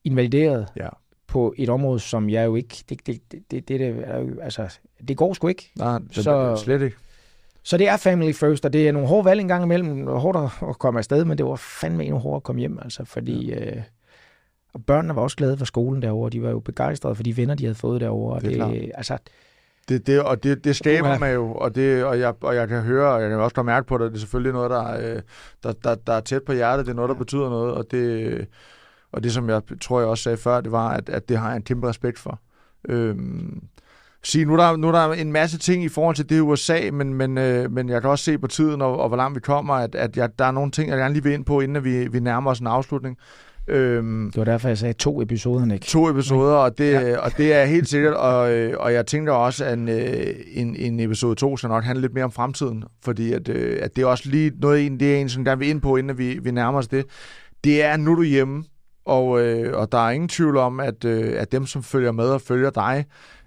invalideret Ja. På et område, som jeg jo ikke... Det, det, det, det, det, det, er altså, det går sgu ikke. Nej, så... Så- slet ikke. Så det er family first, og det er nogle hårde valg en gang imellem. Hårdt at- komme afsted, men det var fandme endnu hårdere at komme hjem, altså, fordi... Øh, og børnene var også glade for skolen derovre. De var jo begejstrede for de venner, de havde fået derovre. Det er det, altså, Det, det, og det, det skaber Uha. mig jo, og, det, og, jeg, og jeg kan høre, og jeg kan også godt mærke på det, det er selvfølgelig noget, der, er, øh, der, der, der er tæt på hjertet, det er noget, der betyder noget, og det, og det som jeg tror, jeg også sagde før, det var, at, at det har jeg en kæmpe respekt for. Øhm, sige, nu er, der, nu er der en masse ting i forhold til det USA, men, men, øh, men jeg kan også se på tiden, og, og hvor langt vi kommer, at, at jeg, der er nogle ting, jeg gerne lige vil ind på, inden vi, vi nærmer os en afslutning. Øhm, det var derfor, jeg sagde to episoder, Nick. to episoder, og det, Ja. og det er helt sikkert, og, øh, og jeg tænker også, at en, øh, en, en episode 2 skal nok handle lidt mere om fremtiden, fordi at, øh, at det er også lige noget, en, det er en, som der vil ind på, inden vi, vi nærmer os det. Det er, nu du hjemme, og, øh, og der er ingen tvivl om, at, øh, at dem, som følger med og følger dig,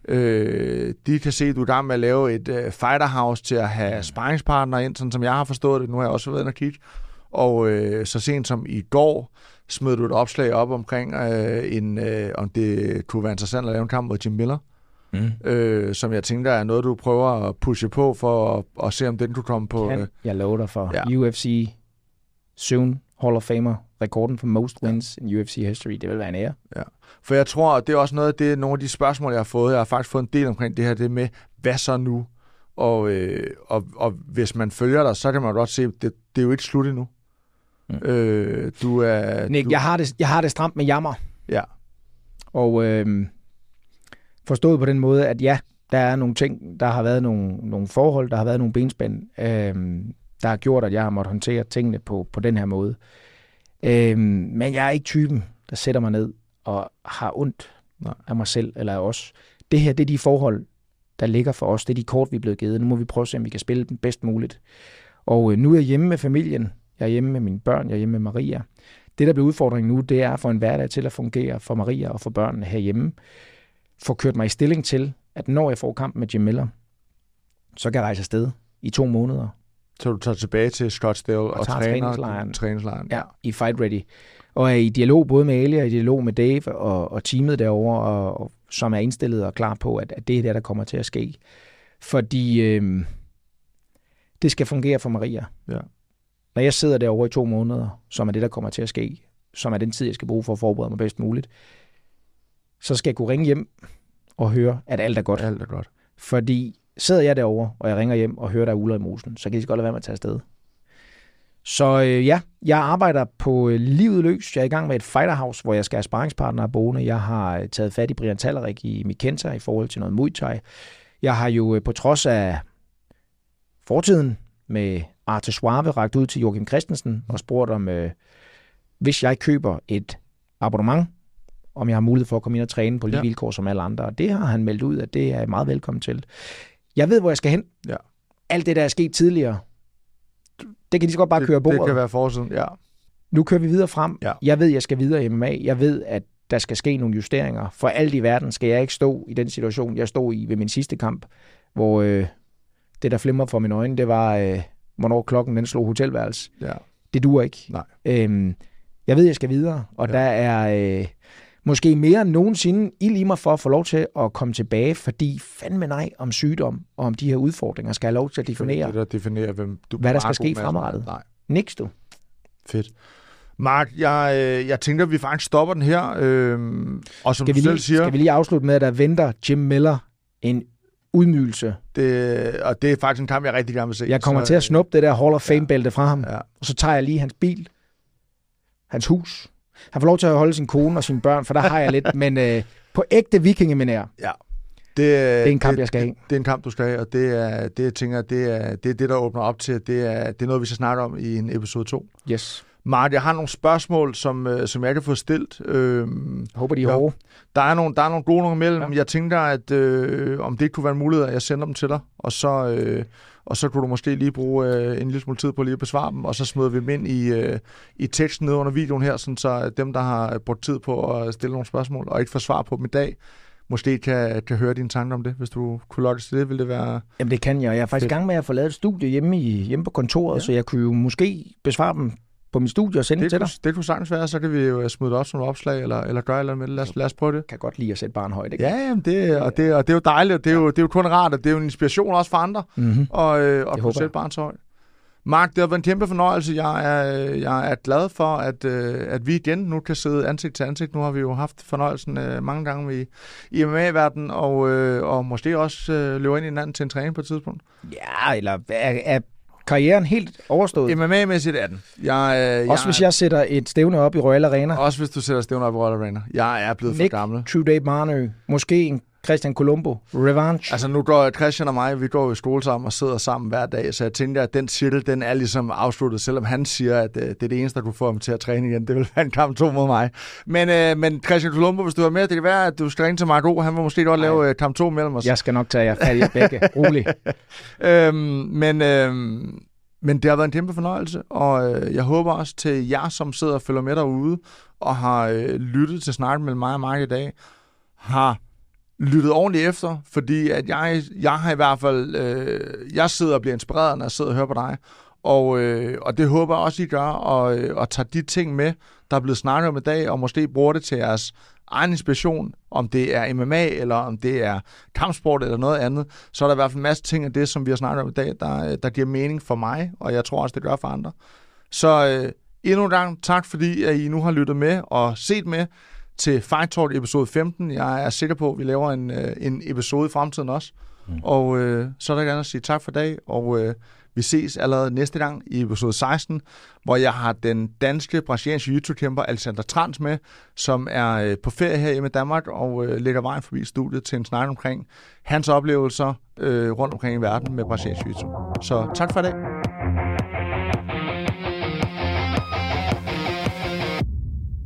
øh, de kan se, at du er i gang med at lave et øh, fighter house til at have sparringspartner ind, sådan som jeg har forstået det. Nu har jeg også været inde og kigge. Og øh, så sent som i går, smed du et opslag op omkring, øh, en, øh, om det kunne være interessant at lave en kamp mod Jim Miller, Mm. øh, som jeg tænker er noget, du prøver at pushe på for at, at se, om den kunne komme på... Øh, Kan jeg lover dig for Ja. ja. UFC soon Hall of Famer. Rekorden for most wins in UFC history. Det vil være en ære. for jeg tror, det er også noget af det, nogle af de spørgsmål, jeg har fået. Jeg har faktisk fået en del omkring det her, det med, hvad så nu? Og, øh, og, og hvis man følger dig, så kan man godt se, at det, det er jo ikke slut endnu. Mm. Øh, du er... Nick, du, jeg har, det, jeg har det stramt med jammer. Ja. Og øh, forstået på den måde, at ja, der er nogle ting, der har været nogle, nogle forhold, der har været nogle benspænd, øh, der har gjort, at jeg har måttet håndtere tingene på, på den her måde. Øh, men jeg er ikke typen, der sætter mig ned og har ondt Nej. af mig selv eller af os. Det her, det er de forhold, der ligger for os. Det er de kort, vi er blevet givet. Nu må vi prøve at se, om vi kan spille dem bedst muligt. Og øh, nu er jeg hjemme med familien. Jeg er hjemme med mine børn. Jeg er hjemme med Maria. Det, der bliver udfordringen nu, det er at få en hverdag til at fungere for Maria og for børnene herhjemme. Få kørt mig i stilling til, at når jeg får kampen med Jim Miller, så kan jeg rejse afsted i to måneder Så du tager tilbage til Scottsdale og, og træner træningslejren. træningslejren. ja, i Fight Ready. Og er i dialog både med Ali og i dialog med Dave og, og teamet derovre, og, og, som er indstillet og klar på, at, at det er det, der kommer til at ske. Fordi øh, det skal fungere for Maria. Ja. Når jeg sidder derovre i to måneder, som er det, der kommer til at ske, som er den tid, jeg skal bruge for at forberede mig bedst muligt, så skal jeg kunne ringe hjem og høre, at alt er godt. Alt er godt. Fordi sidder jeg derovre, og jeg ringer hjem og hører, der er uler i mosen, så kan de så godt lade være med at tage afsted. Så øh, ja, jeg arbejder på øh, livet løs. Jeg er i gang med et fighter house, hvor jeg skal have sparringspartnere boende. Jeg har øh, taget fat i Brian Tallerik i Mikenta i forhold til noget Muay Thai. Jeg har jo øh, på trods af fortiden med Arte Suave ragt ud til Joachim Christensen og spurgt om, øh, hvis jeg køber et abonnement, om jeg har mulighed for at komme ind og træne på lige Ja. vilkår som alle andre. Og det har han meldt ud, at det er jeg meget velkommen til. Jeg ved, hvor jeg skal hen. Ja. Alt det, der er sket tidligere, det kan de så godt bare det, køre på. Det kan være forsiden, ja. Nu kører vi videre frem. Ja. Jeg ved, jeg skal videre i MMA. Jeg ved, at der skal ske nogle justeringer. For alt i verden skal jeg ikke stå i den situation, jeg stod i ved min sidste kamp, hvor øh, det, der flimmer for mine øjne, det var, øh, hvornår klokken den slog hotelværelse. ja. Det duer ikke. Nej. Øhm, jeg ved, jeg skal videre, og ja. der er øh, måske mere end nogensinde ild i mig for at få lov til at komme tilbage, fordi fandme nej om sygdom og om de her udfordringer skal have lov til at definere, Det, der definerer, hvem du hvad der skal ske fremadrettet. Nej. Niks du. Fedt. Mark, jeg, øh, jeg tænker, at vi faktisk stopper den her. Øh, og som Skal vi, selv lige, siger, skal vi lige afslutte med, at der venter Jim Miller en udmygelse. det, og det er faktisk en kamp, jeg rigtig gerne vil se. Jeg kommer Så, til at snuppe det der Hall of. Fame-bælte fra ham, Ja. og så tager jeg lige hans bil, hans hus. Han får lov til at holde sin kone og sine børn, for der har jeg lidt, men øh, på ægte vikingeminær, Ja. Det, det er en kamp, det, jeg skal have. det er en kamp, du skal have, og det er det, jeg tænker, det er, det er det, der åbner op til. Det er, det er noget, vi skal snakke om i en episode 2. Yes. Mark, jeg har nogle spørgsmål, som, øh, som jeg kan få stillet. Øh, håber, de er hårde. der, er nogle, der er nogle gode nogle imellem. Ja. Ja. Jeg tænker, at øh, om det ikke kunne være en mulighed, at jeg sender dem til dig, og så, øh, og så kunne du måske lige bruge øh, en lille smule tid på lige at besvare dem, og så smider vi dem ind i, øh, i teksten nede under videoen her, sådan så dem, der har brugt tid på at stille nogle spørgsmål, og ikke få svar på dem i dag, måske kan, kan høre dine tanker om det. Hvis du kunne logge til det, ville det være... Jamen, det kan jeg. Jeg er faktisk i gang med at få lavet et studie hjemme, i, hjemme på kontoret, ja. så jeg kunne jo måske besvare dem på min studie og sende Det, til dig. det kunne sagtens være, så kan vi jo smide det op som et opslag, eller, eller gøre eller med det. Lad os, lad os prøve det. Jeg kan godt lide at sætte barn højt, ikke? Ja, jamen det, og, det, og det er jo dejligt, og det er jo, det er jo kun rart, og det er jo en inspiration også for andre, Mm-hmm. og, øh, og håber kunne sætte barn så højt. Mark, det har været en kæmpe fornøjelse. Jeg er, jeg er glad for, at, øh, at vi igen nu kan sidde ansigt til ansigt. Nu har vi jo haft fornøjelsen øh, mange gange i, i MMA-verdenen, og, øh, og måske også øh, løber ind i hinanden til en træning på et tidspunkt. Ja, eller er, er karrieren helt overstået? MMA-mæssigt er den. Jeg, øh, Også hvis jeg sætter et stævne op i Royal Arena. Også hvis du sætter stævner op i Royal Arena. Jeg er blevet Nick for gammel. True Date Marnø. Måske en Christian Colombo. Revanche. Altså nu går Christian og mig, vi går i skole sammen og sidder sammen hver dag, så jeg tænker, at den cirkel, den er ligesom afsluttet, selvom han siger, at øh, det er det eneste, der kunne få ham til at træne igen. Det vil være en kamp to mod mig. Men, øh, men Christian Colombo, hvis du er med, det kan være, at du skal ringe til Mark O. Han vil måske godt lave øh, kamp to mellem os. Jeg skal nok tage jer fat i begge. Rolig. Øhm, men, øhm, men det har været en kæmpe fornøjelse, og øh, jeg håber også til jer, som sidder og følger med derude, og har øh, lyttet til snakken mellem mig og Mark i dag, har lyttet ordentligt efter, fordi at jeg, jeg har i hvert fald, øh, jeg sidder og bliver inspireret, når jeg sidder og hører på dig, og, øh, og det håber jeg også, I gør, og, øh, og tager de ting med, der er blevet snakket om i dag, og måske bruger det til jeres egen inspiration, om det er MMA, eller om det er kampsport, eller noget andet, så er der i hvert fald en masse ting af det, som vi har snakket om i dag, der, øh, der giver mening for mig, og jeg tror også, det gør for andre. Så øh, endnu en gang tak, fordi at I nu har lyttet med og set med til Fight Talk episode 15. Jeg er sikker på, at vi laver en, øh, en episode i fremtiden også. Mm. Og øh, så er der at sige tak for dag, og øh, vi ses allerede næste gang i episode 16, hvor jeg har den danske brasilianske YouTube-kæmper Alexander Trans med, som er øh, på ferie her hjemme i Danmark og øh, lægger vejen forbi studiet til en snak omkring hans oplevelser øh, rundt omkring i verden med brasiliansk YouTube. Så tak for i dag.